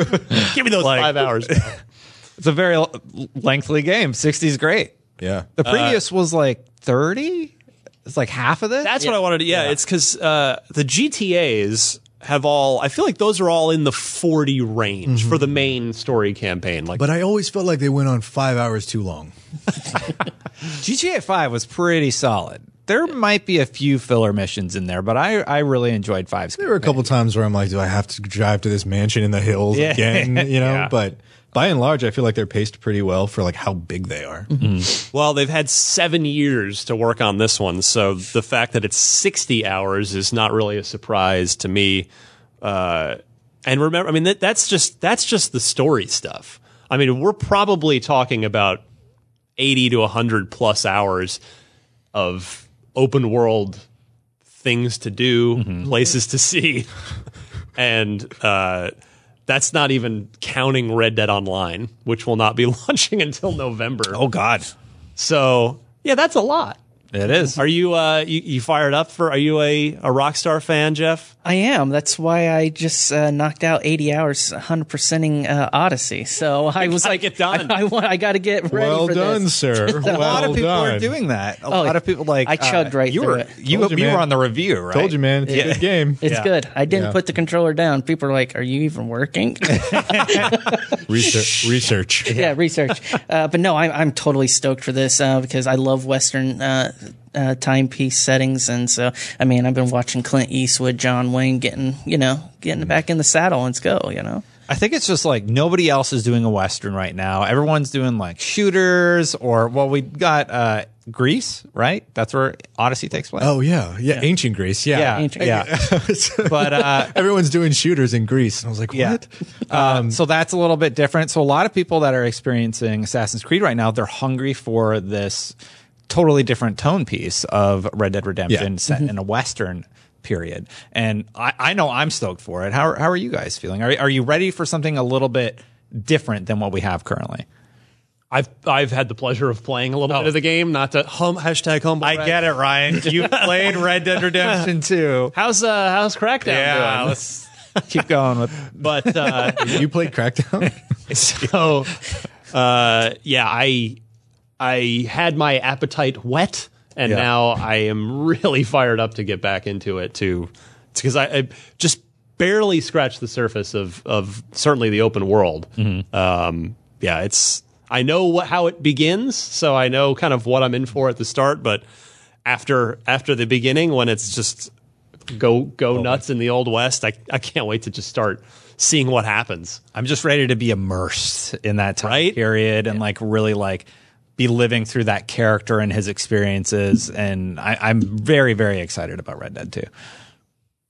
Give me those Like- five hours. It's a very l- lengthy game. 60 is great. yeah. The previous was like 30. It's like half of this. That's what I wanted to. Yeah, it's because uh, the GTA's have all. I feel like those are all in the forty range for the mm-hmm. main story campaign. Like, But I always felt like they went on five hours too long. GTA 5 was pretty solid. There might be a few filler missions in there, but I, I really enjoyed 5's. There were a couple times where I'm like, do I have to drive to this mansion in the hills Yeah. again? You know, Yeah. but by and large, I feel like they're paced pretty well for like how big they are. well, they've had seven years to work on this one, so the fact that it's sixty hours is not really a surprise to me. Uh, and remember, I mean, that, that's just that's just the story stuff. I mean, we're probably talking about eighty to hundred plus hours of open world things to do, places to see, and uh, that's not even counting Red Dead Online, which will not be launching until November. Oh, God. So yeah, that's a lot. It is. Are you uh you, you fired up for? Are you a a Rockstar fan, Jeff? I am. That's why I just uh, knocked out 80 hours 100%ing uh, Odyssey. So I was like, get done. I, I, want- I got to get ready well for done, this. sir. a well lot of people done. are doing that. A Oh, lot of people like I chugged uh, right you through were it. you, Told you, you were on the review, right? Told you, man. It's a good game. It's Yeah. good. I didn't Yeah. put the controller down. People are like, "Are you even working?" Research. research. yeah, research. Uh, but no, I'm I'm totally stoked for this uh, because I love Western uh, uh, timepiece settings, and so I mean, I've been watching Clint Eastwood, John Wayne getting you know getting back in the saddle. Let's go. You know. I think it's just like nobody else is doing a western right now. Everyone's doing like shooters or well, we got uh Greece, right? That's where Odyssey takes place. Oh yeah, yeah. Ancient Greece. Yeah. yeah, Ancient yeah. but uh, Everyone's doing shooters in Greece, and I was like, Yeah. what? Um, so that's a little bit different. So a lot of people that are experiencing Assassin's Creed right now, they're hungry for this totally different tone piece of Red Dead Redemption Yeah. set in a Western period. And I, I know I'm stoked for it. How, are- how are you guys feeling? Are, are you ready for something a little bit different than what we have currently? I've I've had the pleasure of playing a little bit of the game. Not to hum hashtag humble. get it, Ryan. You played Red Dead Redemption 2. How's uh how's Crackdown doing? let's Keep going with. but uh, you played Crackdown? so uh, yeah, I I had my appetite whet, and Yeah. now I am really fired up to get back into it too, because I, I just barely scratched the surface of of certainly the open world. Um, yeah, it's I know what, how it begins, so I know kind of what I'm in for at the start, but after after the beginning when it's just go go nuts in the old west, I I can't wait to just start seeing what happens. I'm just ready to be immersed in that time Right? period and like really like be living through that character and his experiences. And I, I'm very, very excited about Red Dead 2.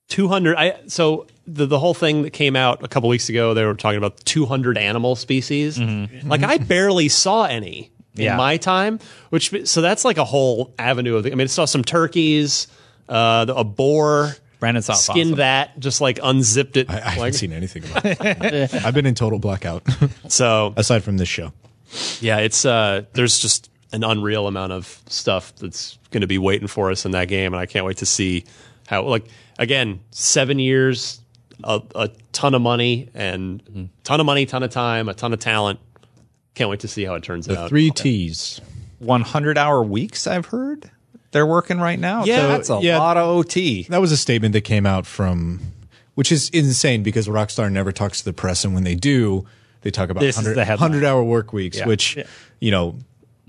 200 i so the, the whole thing that came out a couple weeks ago they were talking about 200 animal species like i barely saw any in Yeah. my time which so that's like a whole avenue of the, i mean i saw some turkeys uh a boar Brandon saw skinned awesome. that just like unzipped it I, I haven't like, seen anything about it. I've been in total blackout, so aside from this show. Yeah it's uh there's just an unreal amount of stuff that's going to be waiting for us in that game and i can't wait to see how like again seven years a, a ton of money and ton of money ton of time a ton of talent can't wait to see how it turns The out three T's. 100 hour weeks, I've heard they're working right now. Yeah. So that's a Yeah. lot of OT. That was a statement that came out from, which is insane because Rockstar never talks to the press, and when they do, they talk about This 100, 100 hour work weeks, Yeah. which, you know,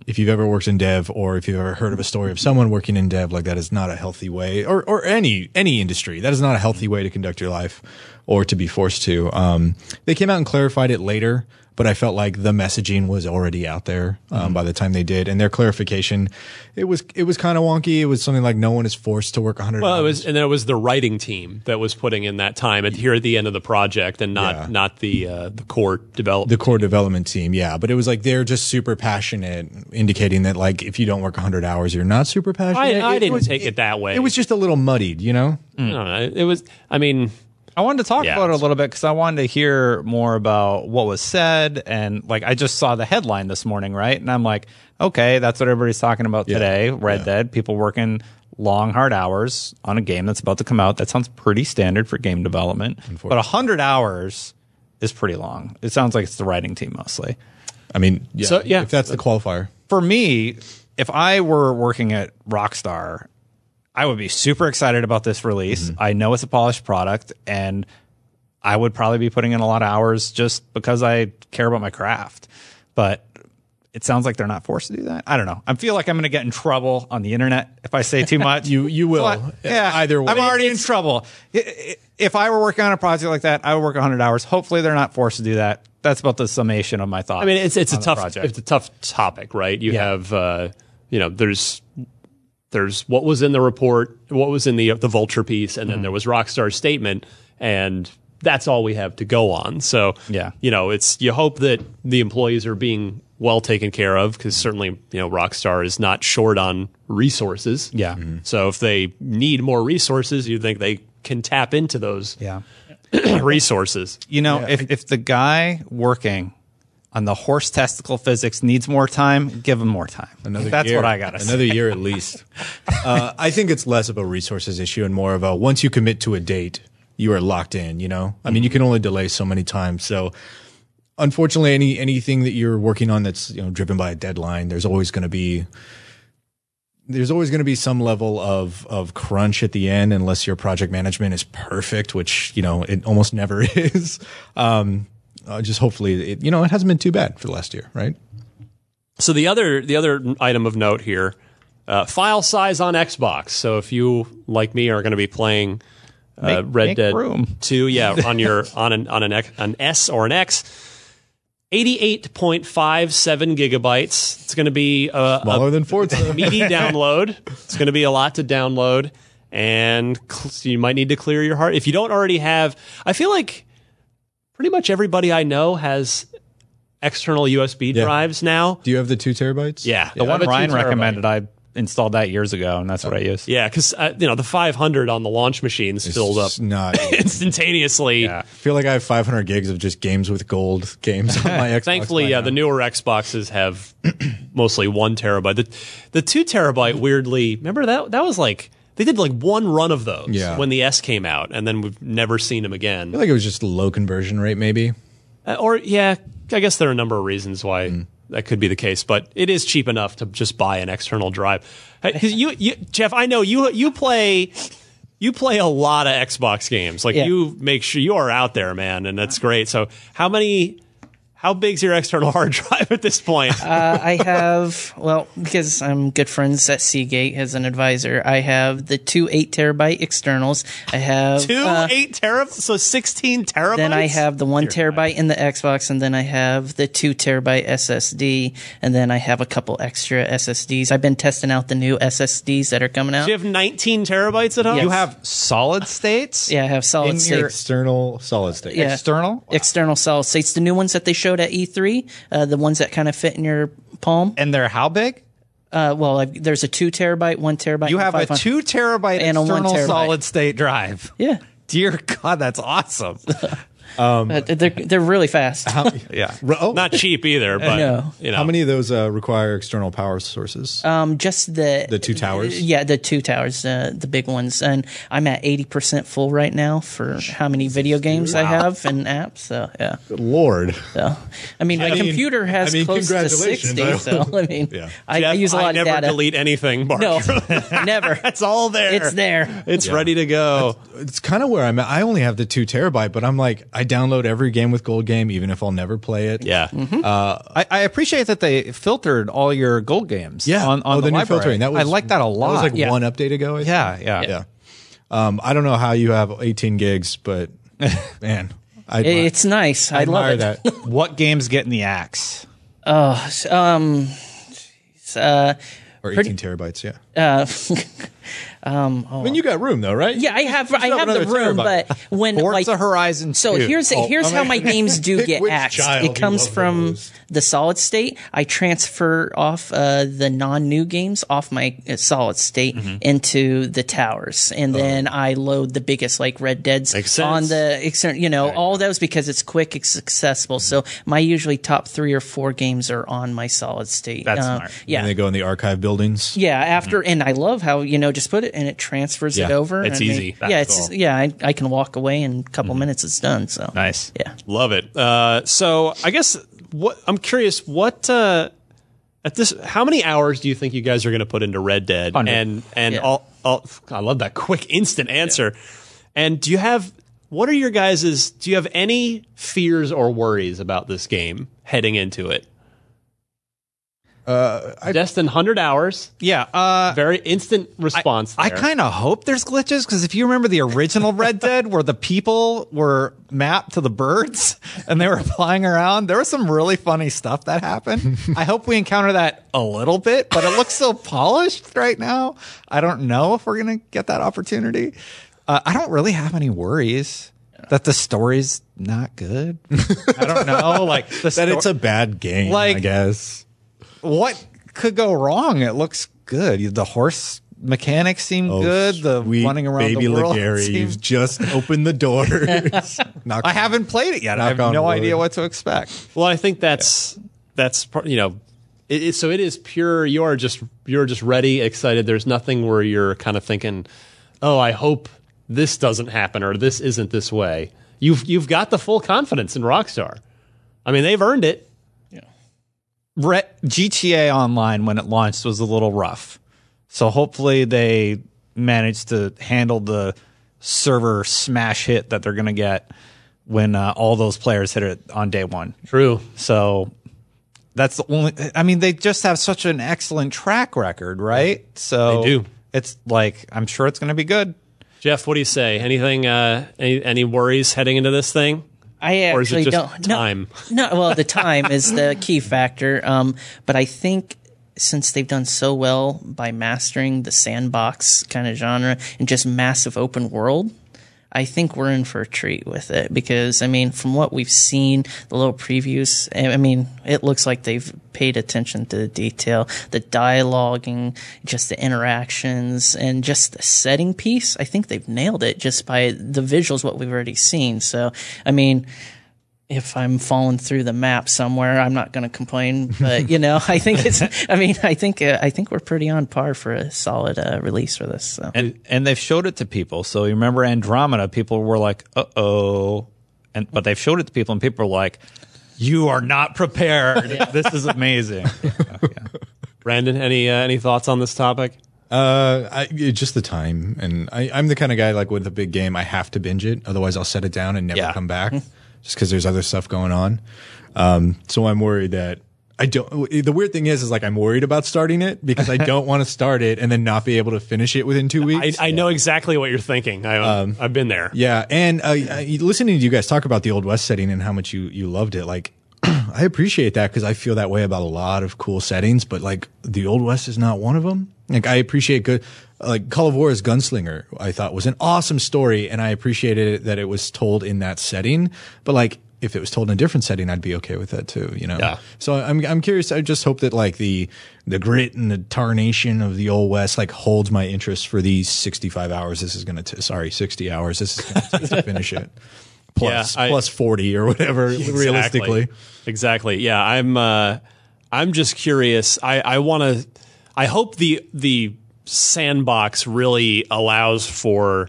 if you've ever worked in dev or if you've ever heard of a story of someone working in dev, like that is not a healthy way, or, or any, any industry, that is not a healthy way to conduct your life or to be forced to. Um, they came out and clarified it later, but I felt like the messaging was already out there um, Mm-hmm. by the time they did, and their clarification, it was it was kind of wonky. It was something like no one is forced to work 100 well it was and then it was the writing team that was putting in that time at here at the end of the project and not Yeah. not the uh, the core development the core development team, yeah. But it was like they're just super passionate, indicating that like if you don't work 100 hours, you're not super passionate. I, I didn't was- take it, that way It was just a little muddied, you know. I don't know. it was i mean I wanted to talk Yeah. about it a little bit because I wanted to hear more about what was said. And like, I just saw the headline this morning, right? And I'm like, okay, that's what everybody's talking about today. Red Yeah. Dead, people working long, hard hours on a game that's about to come out. That sounds pretty standard for game development. But 100 hours is pretty long. It sounds like it's the writing team mostly. I mean, yeah, So, yeah. if that's the qualifier. For me, if I were working at Rockstar, I would be super excited about this release. I know it's a polished product and I would probably be putting in a lot of hours just because I care about my craft. But it sounds like they're not forced to do that. I don't know. I feel like I'm going to get in trouble on the internet if I say too much. You you will. I- yeah, Either way. I'm already in trouble. If I were working on a project like that, I would work 100 hours. Hopefully, they're not forced to do that. That's about the summation of my thoughts. I mean, it's it's a tough project. it's a tough topic, right? You Yeah. have uh, you know, there's there's what was in the report, what was in the the Vulture piece, and then there mm-hmm. was Rockstar's statement, and that's all we have to go on. So Yeah. you know, it's you hope that the employees are being well taken care of because certainly you know Rockstar is not short on resources. Yeah. Mm-hmm. So if they need more resources, you think they can tap into those yeah. resources. You know, if, if the guy working on the horse testicle physics needs more time, give him more time. Another That's year. what I got to say. Another year at least. uh, I think it's less of a resources issue and more of a once you commit to a date, you are locked in. You know, I mean, you can only delay so many times. So, unfortunately, any anything that you're working on that's you know driven by a deadline, there's always going to be there's always going to be some level of of crunch at the end unless your project management is perfect, which you know it almost never is. Um, uh, just hopefully, it, you know, it hasn't been too bad for the last year, right? So the other the other item of note here, uh, file size on Xbox. So if you like me are going to be playing uh, Make- Red make Dead room. Two, yeah, on your on an on an X, an S or an X. 88.57 gigabytes. It's going to be a, Smaller a than Forza. meaty download. It's going to be a lot to download, and cl- you might need to clear your heart if you don't already have. I feel like pretty much everybody I know has external USB Yeah. drives now. Do you have the two terabytes? Yeah, the I one a Ryan terabyte. recommended, I installed that years ago, and that's what I use. Yeah, because uh, you know the 500 on the launch machines It's filled up Not. instantaneously. Yeah. I feel like I have 500 gigs of just games with gold games on my Xbox. Thankfully, yeah, now. the newer Xboxes have mostly one terabyte. The the two terabyte weirdly, remember that that was like They did like one run of those Yeah. when the S came out, and then we've never seen them again. I feel like it was just a low conversion rate, maybe. Uh, or yeah, I guess there are a number of reasons why Mm. that could be the case, but it is cheap enough to just buy an external drive. Because you, you, Jeff, I know you you play you play a lot of Xbox games. Like Yeah. you make sure you are out there, man, and that's great. So how many? How big's your external hard drive at this point? Uh, I have, well, because I'm good friends at Seagate as an advisor, I have the two eight terabyte externals. I have Two uh, eight terabytes, so sixteen terabytes. Then I have the one terabyte in the Xbox, and then I have the two terabyte SSD, and then I have a couple extra SSDs. I've been testing out the new SSDs that are coming out. Do you have nineteen terabytes at home? Yes. You have solid states? yeah, I have solid In state. your- External solid state. Yeah. External? External solid states, the new ones that they showed at E3, uh, the ones that kind of fit in your palm. And they're how big? Uh, well, I've, there's a two terabyte, one terabyte. You have a two terabyte And a one terabyte. solid state drive. Yeah, Dear God, that's awesome. Uh, they're they're really fast. yeah. Oh, not cheap either, but No. you know how many of those uh, require external power sources? Um, just the The two towers? Yeah, the two towers, uh, the big ones, and I'm at eighty percent full right now for how many video games I have and apps. So yeah, Good Lord. so I mean, my mean- computer has I mean, close to sixty. I- So I mean, Yeah. I, I use a lot I of never data. delete anything, Mark. No, never. It's all there. It's there. It's ready to go. It's kind of where I'm at. I only have the two terabyte, but I'm like, I download every game with Gold Game, even if I'll never play it. Yeah. I, I appreciate that they filtered all your gold games. Yeah. On, on oh, the, the, new library. filtering. That was I like that a lot. That was like Yeah. one update ago. I think. yeah, yeah, Yeah. Um, I don't know how you have 18 gigs, but man, I It's nice. I, love admire it. that. What games get in the axe? Oh, um, jeez, uh, Or 18 terabytes, yeah. uh, I mean, you got room though, right? yeah, I have I have the room, terabyte. but when Forza like Horizon 2. So here's here's I how my games do get axed. It comes from the solid state. I transfer off uh, the non-new games off my uh, solid state Mm-hmm. into the towers, and then I load the biggest like Red Dead's Oh. On the external. You know, all those because it's quick, it's accessible. So my usually top three or four games are on my solid state. That's Uh, smart. Yeah. And they go in the archive buildings. Yeah, after and I love how you know just put it and it transfers it over. it's I mean, easy. yeah, it's cool. yeah. I, I can walk away in a couple minutes. It's done. So nice. yeah. Love it. Uh, so I guess what I'm curious, what uh, at this, how many hours do you think you guys are going to put into Red Dead? Hundred. And and Yeah. all, all, I love that quick, instant answer. And do you have what are your guys's? Do you have any fears or worries about this game heading into it? Uh, I, Destin, hundred hours, Yeah. Uh, very instant response. I there. kind of hope there's glitches because if you remember the original Red Dead where the people were mapped to the birds and they were flying around, there was some really funny stuff that happened. I hope we encounter that a little bit, but it looks so polished right now. I don't know if we're going to get that opportunity. Uh, I don't really have any worries that the story's not good. I don't know. Like the that sto- it's a bad game, Like- I guess. What could go wrong? It looks good. The horse mechanics seem oh, good. The sweet running around baby the world Legarie, seems you've just opened the doors. Knock- I haven't played it yet. I have no wood. idea what to expect. Well, I think that's that's part- you know, it, it- so it is pure. You are just you're just ready, excited. There's nothing where you're kind of thinking, oh, I hope this doesn't happen or this isn't this way. You've you've got the full confidence in Rockstar. I mean, they've earned it. Re- GTA Online when it launched was a little rough, so hopefully they managed to handle the server smash hit that they're going to get when uh, all those players hit it on day one. True. So that's the only. I mean, they just have such an excellent track record, right? So They do. It's like I'm sure it's going to be good. Jeff, what do you say? Anything? Uh, any, any worries heading into this thing? I Or is it actually just don't. time? No, no, well, the time is the key factor. Um, but I think since they've done so well by mastering the sandbox kind of genre and just massive open world, I think we're in for a treat with it because I mean, from what we've seen, the little previews, I I mean, it looks like they've paid attention to the detail, the dialoguing, just the interactions, and just the setting piece. I think they've nailed it just by the visuals, what we've already seen. So, I mean, if I'm falling through the map somewhere, I'm not going to complain. But you know, I think it's. I mean, I think uh, I think we're pretty on par for a solid uh, release for this. So. and and they've showed it to people. So you remember Andromeda? People were like, "Uh oh," and but they've showed it to people, and people are like, "You are not prepared. This is amazing." Brandon, any uh, any thoughts on this topic? Uh, I, just the time, and I, I'm the kind of guy like with a big game, I have to binge it, otherwise I'll set it down and never Yeah. come back, just because there's other stuff going on. Um, so I'm worried that I don't. The weird thing is, is like I'm worried about starting it because I don't want to start it and then not be able to finish it within two I, weeks. I know exactly what you're thinking. I, I've been there. Yeah, and uh, listening to you guys talk about the old west setting and how much you you loved it, like I appreciate that because I feel that way about a lot of cool settings, but like the old west is not one of them. Like I appreciate good, like Call of Juarez Gunslinger. I thought was an awesome story, and I appreciated it that it was told in that setting. But like if it was told in a different setting, I'd be okay with that too. You know. Yeah. So I'm I'm curious. I just hope that like the the grit and the tarnation of the old west like holds my interest for these 65 hours. This is gonna t- sorry 60 hours. This is gonna take to finish it. Plus Yeah, I- plus 40 or whatever realistically. Exactly. Yeah, I'm. Uh, I'm just curious. I, I want to. I hope the the sandbox really allows for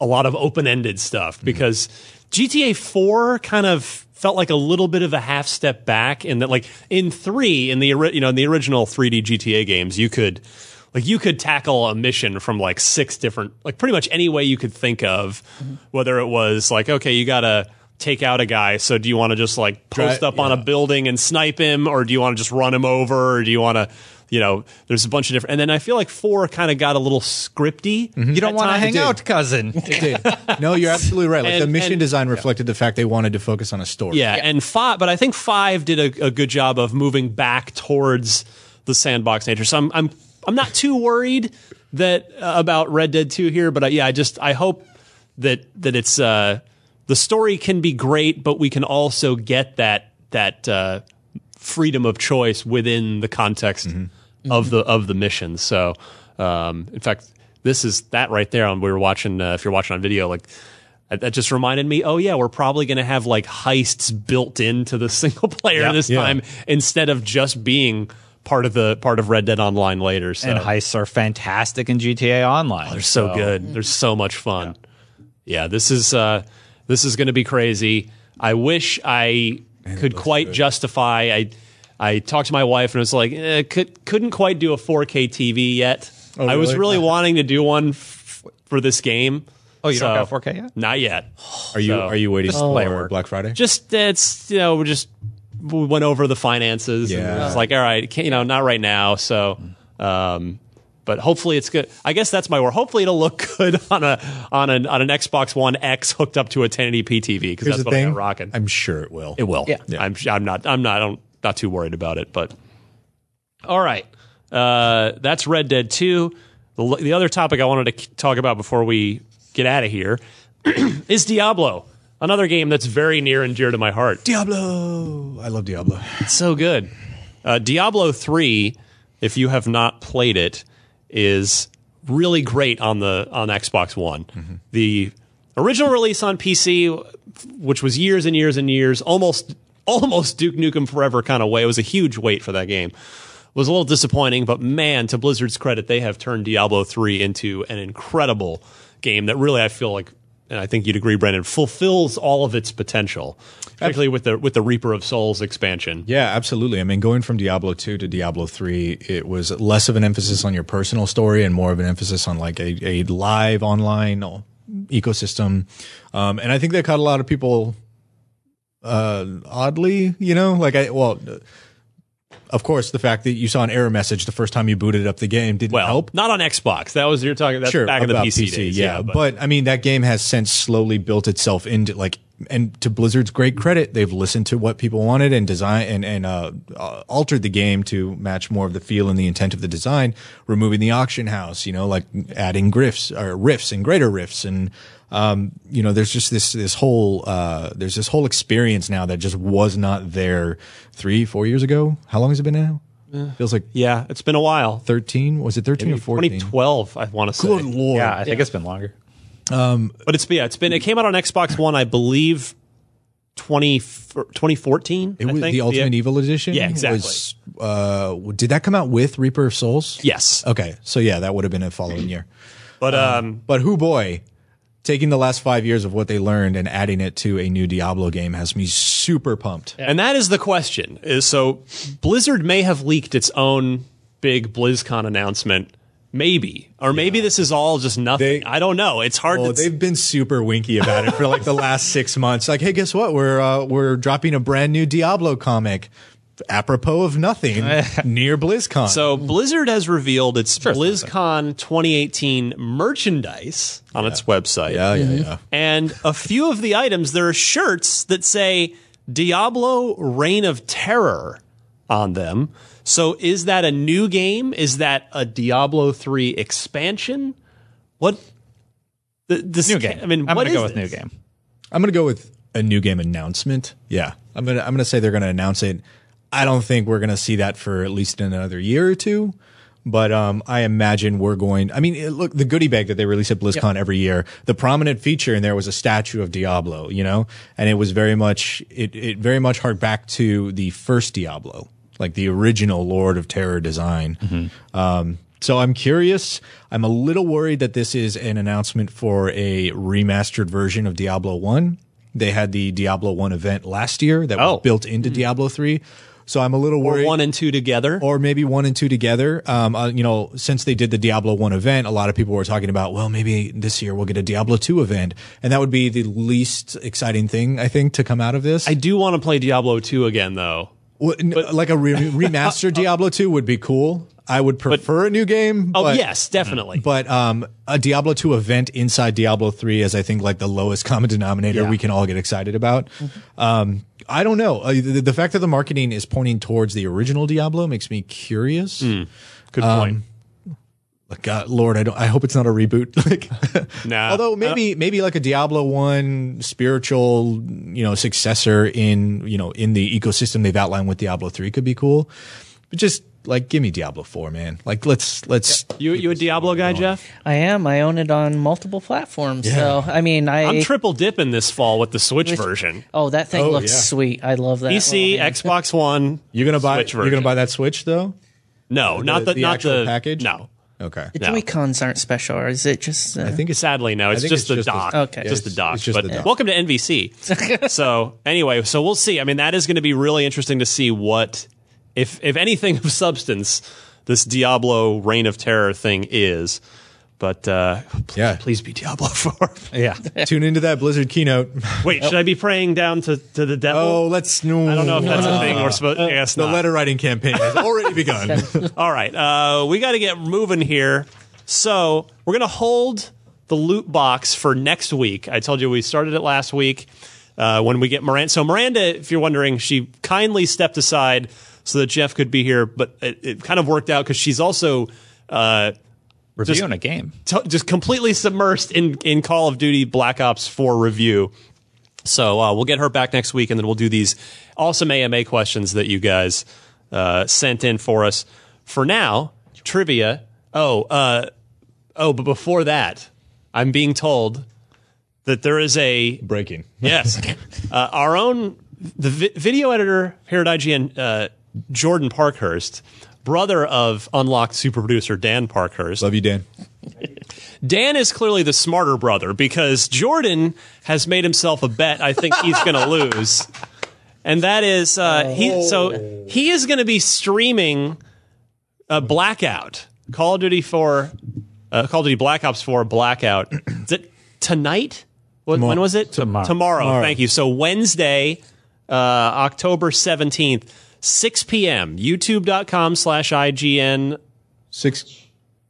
a lot of open ended stuff mm-hmm. because GTA Four kind of felt like a little bit of a half step back in that, like in three in the you know in the original 3D GTA games, you could. Like you could tackle a mission from like six different, like pretty much any way you could think of, mm-hmm. whether it was like, okay, you gotta take out a guy. So do you want to just like post up on a building and snipe him, or do you want to just run him over, or do you want to, you know, there's a bunch of different. And then I feel like four kind of got a little scripty. You don't want to hang out, cousin. It did. No, you're absolutely right. Like the mission and- design reflected the fact they wanted to focus on a story. Yeah, and five, but I think five did a, a good job of moving back towards the sandbox nature. So I'm I'm I'm not too worried that uh, about Red Dead Two here, but uh, yeah, I just I hope that that it's uh, the story can be great, but we can also get that that uh, freedom of choice within the context of the of the mission. So, um, in fact, this is that right there. On we were watching. Uh, if you're watching on video, like that that just reminded me. Oh yeah, we're probably going to have like heists built into the single player Yeah. this Yeah. time instead of just being part of the part of Red Dead Online later. So and heists are fantastic in GTA Online. they're so good. They're so much fun. Yeah, this is uh, this is going to be crazy. I wish I could quite justify. I I talked to my wife and it was like eh, could couldn't quite do a 4K TV yet. I was really? really wanting to do one f- for this game. Oh, you don't So- got 4K yet? Not yet. Are you So- are you waiting Display for work. Black Friday? Just it's you know we just we went over the finances. and Yeah. it's like all right, can't, you know, not right now. So, um, but hopefully it's good. I guess that's my word. Hopefully it'll look good on a on an on an Xbox One X hooked up to a 1080p TV because Here's that's the what I thing. got rocking. I'm sure it will. It will. Yeah. I'm I'm not I'm not I don't not too worried about it, but all right. Uh, that's Red Dead 2. The, the other topic I wanted to talk about before we get out of here is Diablo, another game that's very near and dear to my heart. Diablo. I love Diablo. It's so good. Uh, Diablo 3, if you have not played it, is really great on the on Xbox One. The original release on PC, which was years and years and years, almost almost Duke Nukem Forever kind of way. It was a huge wait for that game. It Was a little disappointing, but man, to Blizzard's credit, they have turned Diablo 3 into an incredible game that really I feel like and I think you'd agree, Brendan, fulfills all of its potential, particularly with the with the Reaper of Souls expansion. Yeah, absolutely. I mean, going from Diablo 2 to Diablo 3, it was less of an emphasis on your personal story and more of an emphasis on like a, a live online ecosystem. Um, and I think that caught a lot of people uh, oddly, you know, like I, well, of course, the fact that you saw an error message the first time you booted up the game didn't Well, help. not on Xbox. That was you're talking. That's sure, back in the about PC, days. yeah. but, I mean, that game has since slowly built itself into like, and to Blizzard's great credit, they've listened to what people wanted and design and and uh, uh, altered the game to match more of the feel and the intent of the design, removing the auction house, you know, like adding grifts or rifts and greater rifts and. Um, you know, there's just this this whole uh, there's this whole experience now that just was not there three four years ago. How long has it been now? Feels like yeah, it's been a while. thirteen. Was it thirteen or fourteen? 2012, I want to say. Good lord! Yeah, I think it's been longer. But it's yeah, it's been it came out on Xbox One, I believe, 20, 2014. It I was think. the Ultimate Evil Edition. Yeah, exactly. Was, uh, did that come out with Reaper of Souls? Yes. Okay, so yeah, that would have been a following year. But um, But who boy, taking the last five years of what they learned and adding it to a new Diablo game has me super pumped. And that is the question. Is so Blizzard may have leaked its own big BlizzCon announcement, maybe, or maybe this is all just nothing. They- I don't know. It's hard to. they've been super winky about it for like the last six months. Like, hey, guess what? We're uh, we're dropping a brand new Diablo comic, apropos of nothing, near BlizzCon. so Blizzard has revealed its BlizzCon 2018 merchandise on its website. yeah, yeah, yeah. And a few of the items, there are shirts that say Diablo Reign of Terror on them. So is that a new game? Is that a Diablo 3 expansion? What? th- This New game. I mean, I'm what gonna go is with new game. I'm gonna go with a new game announcement. Yeah, I'm gonna I'm gonna say they're gonna announce it. I don't think we're gonna see that for at least another year or two. But um, I imagine we're going. I mean, look, the goodie bag that they release at BlizzCon every year. The prominent feature in there was a statue of Diablo, you know, and it was very much it. It very much harked back to the first Diablo, like the original Lord of Terror design. Um, so I'm curious. I'm a little worried that this is an announcement for a remastered version of Diablo 1. They had the Diablo 1 event last year that Oh. was built into Diablo 3. So I'm a little worried. Or one and two together? or maybe one and two together. Um, uh, you know, since they did the Diablo 1 event, a lot of people were talking about, well, maybe this year we'll get a Diablo 2 event. And that would be the least exciting thing, I think, to come out of this. I do want to play Diablo 2 again, though. Well, n- like a re- remastered Diablo 2 would be cool. I would prefer a new game. Oh, but- yes, definitely. But um, a Diablo 2 event inside Diablo 3 is, I think, like the lowest common denominator we can all get excited about. Um, I don't know. Uh, the, the fact that the marketing is pointing towards the original Diablo makes me curious. Good point. Um, Like, God, Lord, I don't. I hope it's not a reboot. like, Nah. although maybe maybe like a Diablo one spiritual, you know, successor in you know in the ecosystem they've outlined with Diablo three could be cool. But just like give me Diablo four, man. Like let's let's. you you a Diablo guy, Jeff? I am. I own it on multiple platforms. Yeah. So I mean, I I'm triple dipping this fall with the Switch version. oh that thing Oh, looks yeah. sweet. I love that. PC, little. Xbox One. You're gonna buy. Switch You're gonna buy that Switch though. No, not the, the not actual the package? No, Okay. The No. Joy Cons aren't special, or is it just? Uh, I think it's sadly no. It's just it's the just a- dock. Okay. just the dock. just but the dock. welcome to NVC. so anyway, so we'll see. I mean, that is going to be really interesting to see what, if if anything of substance, this Diablo Reign of Terror thing is. But uh, Yeah. please be Diablo Four. Yeah. Tune into that Blizzard keynote. Wait, should I be praying down to, to the devil? Oh, let's no. I don't know if that's a thing we're supposed. I guess The not. letter writing campaign has already begun. All right, uh, we got to get moving here. So we're gonna hold the loot box for next week. I told you we started it last week uh, when we get Miranda. So Miranda, if you're wondering, she kindly stepped aside so that Jeff could be here, but it, it kind of worked out because she's also. Uh, Reviewing a game. t- just completely submersed in, in Call of Duty Black Ops 4 review. So uh, we'll get her back next week, and then we'll do these awesome AMA questions that you guys uh, sent in for us. For now, trivia. Oh, uh, oh, but before that, I'm being told that there is a Breaking. yes, uh, our own the vi- video editor here at IGN, uh, Jordan Parkhurst, brother of unlocked super producer Dan Parkhurst. Love you, Dan. Dan is clearly the smarter brother because Jordan has made himself a bet. I think he's going to lose, and that is uh, he. So he is going to be streaming uh, Blackout, Call of Duty for uh, Call of Duty Black Ops 4 Blackout. Is it tonight? When, when was it? Tomorrow. Tomorrow. Thank you. So Wednesday, uh, October seventeenth, six p.m. YouTube.com slash IGN Six.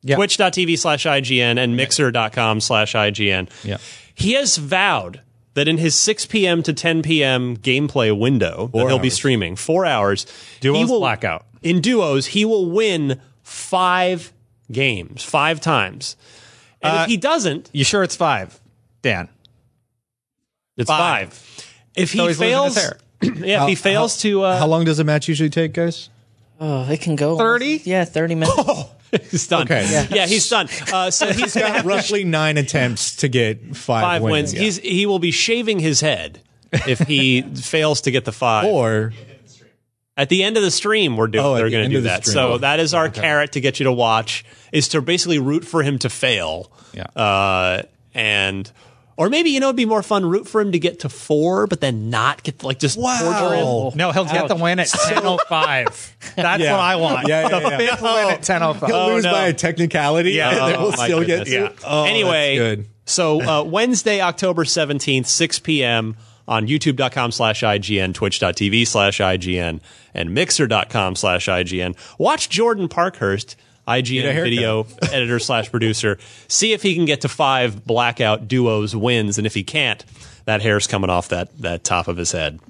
Yeah. twitch.tv slash IGN and mixer.com slash IGN. Yeah. He has vowed that in his 6 p.m. to 10 p.m. gameplay window that he'll be streaming, four hours, Duos he will, Blackout. In duos, he will win five games, five times. And Uh, if he doesn't, You sure it's five, Dan? It's five. If he So he's losing fails, his hair. yeah, if he fails to, uh, How long does a match usually take, guys? Oh, it can go 30? Yeah, thirty minutes. he's done. Okay. Yeah. yeah, he's done. Uh, so he's got Roughly nine attempts to get five, five wins. wins. Yeah. He's he will be shaving his head if he fails to get the five. Or At the end of the stream, we're doing. Oh, they're the going to do that. stream. So Oh, that is our carrot to get you to watch. Is to basically root for him to fail. Yeah. Uh, and or maybe you know it'd be more fun root for him to get to four, but then not get like just torture him. No, he'll get the win at 10.05. That's Yeah. what I want. Yeah, yeah, the yeah. fifth win at 10.05. he'll lose no. by a technicality. Yeah. and then Oh, we'll still goodness. get. Oh, anyway, that's good. so uh, Wednesday, October 17th, 6 p.m. on youtube.com slash IGN, twitch.tv slash IGN, and mixer.com slash IGN. Watch Jordan Parkhurst, Get a IGN video editor slash producer, see if he can get to five blackout duos wins. And if he can't, that hair's coming off that, that top of his head.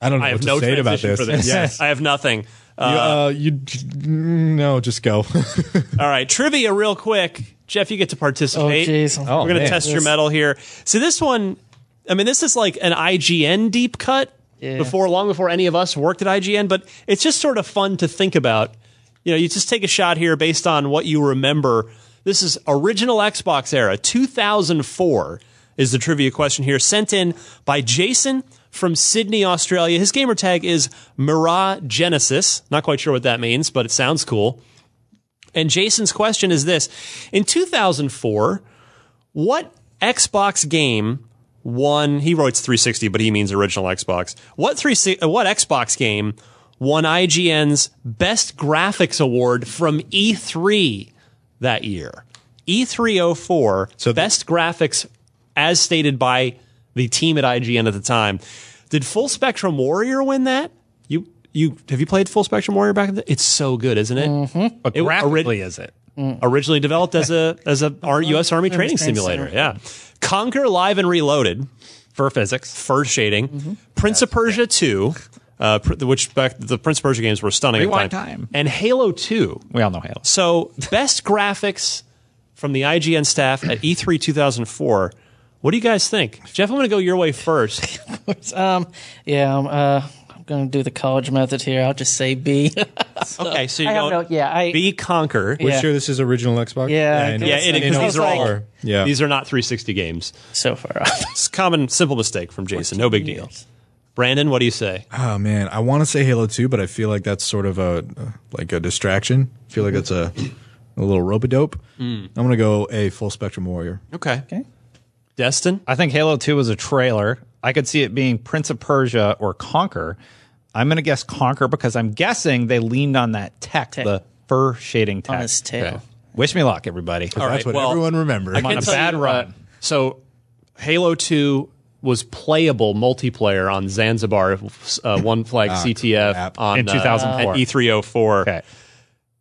I don't know I have what to no say about this. this. Yes. I have nothing. You, uh, you no, just go. All right, trivia real quick. Jeff, you get to Oh, participate. jeez. Oh, We're going to man. test your mettle here. So this one, I mean, this is like an IGN deep cut Yeah. before, long before any of us worked at IGN, but it's just sort of fun to think about. You know, you just take a shot here based on what you remember. This is original Xbox era, 2004 is the trivia question here, sent in by Jason from Sydney, Australia. His gamer tag is Mirah Genesis. Not quite sure what that means, but it sounds cool. And Jason's question is this In 2004, what Xbox game won? He writes 360, but he means original Xbox. What, 360 uh, what Xbox game won IGN's Best Graphics Award from E3 that year? E304, So the- Best Graphics as stated by the team at IGN at the time. Did Full Spectrum Warrior win that? You you have you played Full Spectrum Warrior back in the It's so good, isn't it? But It- graphically, is it? originally developed as a as a U.S. Army training simulator. Center. Yeah, Conker Live and Reloaded, For physics. fur shading, Mm-hmm. Prince of Persia Two, uh, which back the Prince of Persia games were stunning at the time, time. and Halo Two. We all know Halo. So best graphics from the IGN staff at E E3 2004. What do you guys think, Jeff? I'm going to go your way first. Um, yeah, um, uh, I'm going to do the college method here. I'll just say B. Okay, so you I have go no, yeah, I, B Conker. Yeah. Sure, this is original Xbox. Yeah, I know. Yeah, it, I these are all like- yeah. these are not 360 games. so far off. It's a common, simple mistake from Jason. No big deal. Brandon, what do you say? Oh man, I want to say Halo 2, but I feel like that's sort of a like a distraction. I feel like that's a a little rope a dope. I'm gonna go a full spectrum warrior. Okay. Okay. Destin? I think Halo 2 was a trailer. I could see it being Prince of Persia or Conker. I'm going to guess Conker because I'm guessing they leaned on that tech, Tech. the fur shading tech. On his tail. Wish me luck, everybody. All That's right, what well, everyone remembers. I'm on a bad you, run. uh, so, Halo 2 was playable multiplayer on Zanzibar, uh, One Flag CTF crap. on In uh, 2004. at E304. Okay.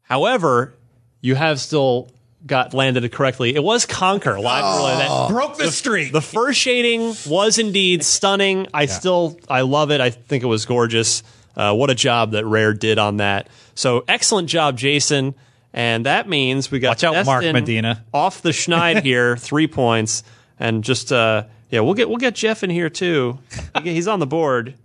However, you have still got landed it correctly. It was Conker live oh, that Broke the streak. The fur shading was indeed stunning. I still I love it. I think it was gorgeous. Uh, what a job that Rare did on that. So excellent job, Jason. And that means we got Watch out, Mark Medina. off the schneid here, three points, and just uh, yeah, we'll get we'll get Jeff in here too. He's on the board,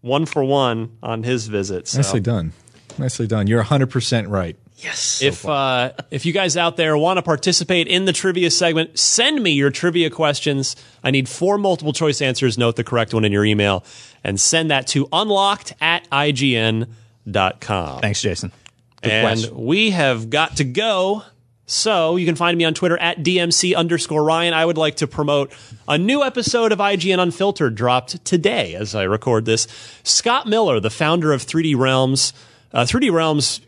one for one on his visit. So. Nicely done. Nicely done. You're 100% right. Yes. If uh, if you guys out there want to participate in the trivia segment, send me your trivia questions. I need four multiple choice answers. Note the correct one in your email, and send that to unlocked at ign.com. Thanks, Jason. Good and question. we have got to go. So you can find me on Twitter at DMC underscore Ryan. I would like to promote a new episode of IGN Unfiltered dropped today as I record this. Scott Miller, the founder of 3D Realms, uh, 3D Realms,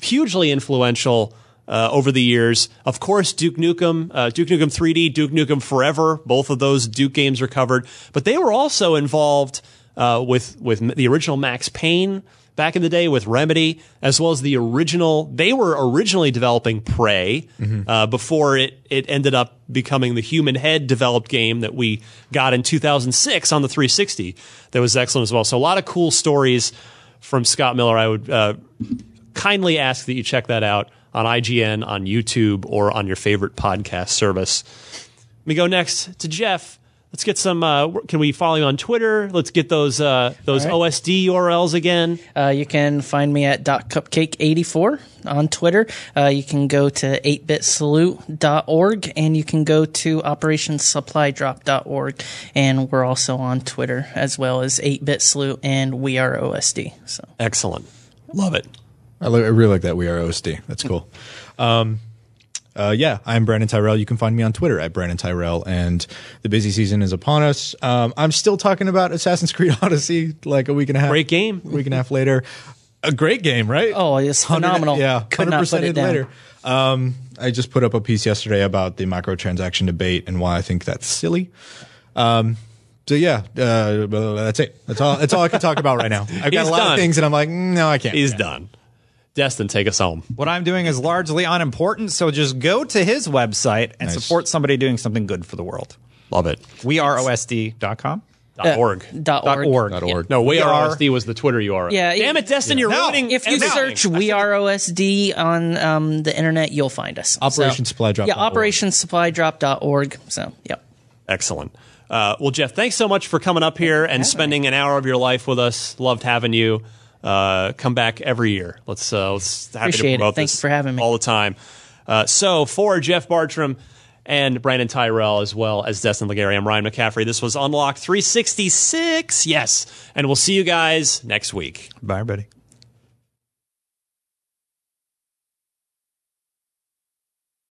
hugely influential uh, over the years. Of course, Duke Nukem, uh, Duke Nukem 3D, Duke Nukem Forever. Both of those Duke games are covered, but they were also involved uh, with with the original Max Payne back in the day with Remedy, as well as the original. They were originally developing Prey uh, before it it ended up becoming the Human Head developed game that we got in 2006 on the 360. That was excellent as well. So a lot of cool stories from Scott Miller. I would uh, kindly ask that you check that out on IGN, on YouTube, or on your favorite podcast service. Let me go next to Jeff. Let's get some. Uh, can we follow you on Twitter? Let's get those uh, those All right. OSD URLs again. Uh, you can find me at .cupcake84 on Twitter. Uh, you can go to 8bitsalute.org and you can go to operationsupplydrop.org. And we're also on Twitter as well as 8bitsalute and we are OSD. So Excellent, love it. I, li- I really like that. We are OSD. That's cool. Um, uh, yeah, I'm Brandon Tyrell. You can find me on Twitter at Brandon Tyrell. And the busy season is upon us. Um, I'm still talking about Assassin's Creed Odyssey like a week and a half. Great game. week and a half later. A great game, right? Oh, it's 100 phenomenal. Yeah, Could not put 100% it down. later. Um, I just put up a piece yesterday about the microtransaction debate and why I think that's silly. Um, so yeah, uh, that's it. That's all. That's all I can talk about right now. I've got He's a lot done. of things, and I'm like, mm, no, I can't. He's done. Destin, take us home. What I'm doing is largely unimportant, so just go to his website and Nice. support somebody doing something good for the world. Love it. We are OSD.com. Dot org. dot org. org. Dot org. No, we, We are are- OSD was the Twitter URL. Yeah, Damn it, Destin, you're No. ruining. If you everything. search "We Are OSD" on um, the internet, you'll find us. Operation So- Supply Drop Yeah, dot org. operationsupplydrop.org. So, yep. Excellent. Uh, well, Jeff, thanks so much for coming up here and spending an hour of your life with us. Loved having you. Uh, come back every year. Let's uh, let's happy Appreciate to it. promote Thank this for having me. all the time. Uh, so for Jeff Bartram and Brandon Tyrell as well as Destin Legarie, I'm Ryan McCaffrey. This was Unlocked 366. Yes, and we'll see you guys next week. Bye, everybody.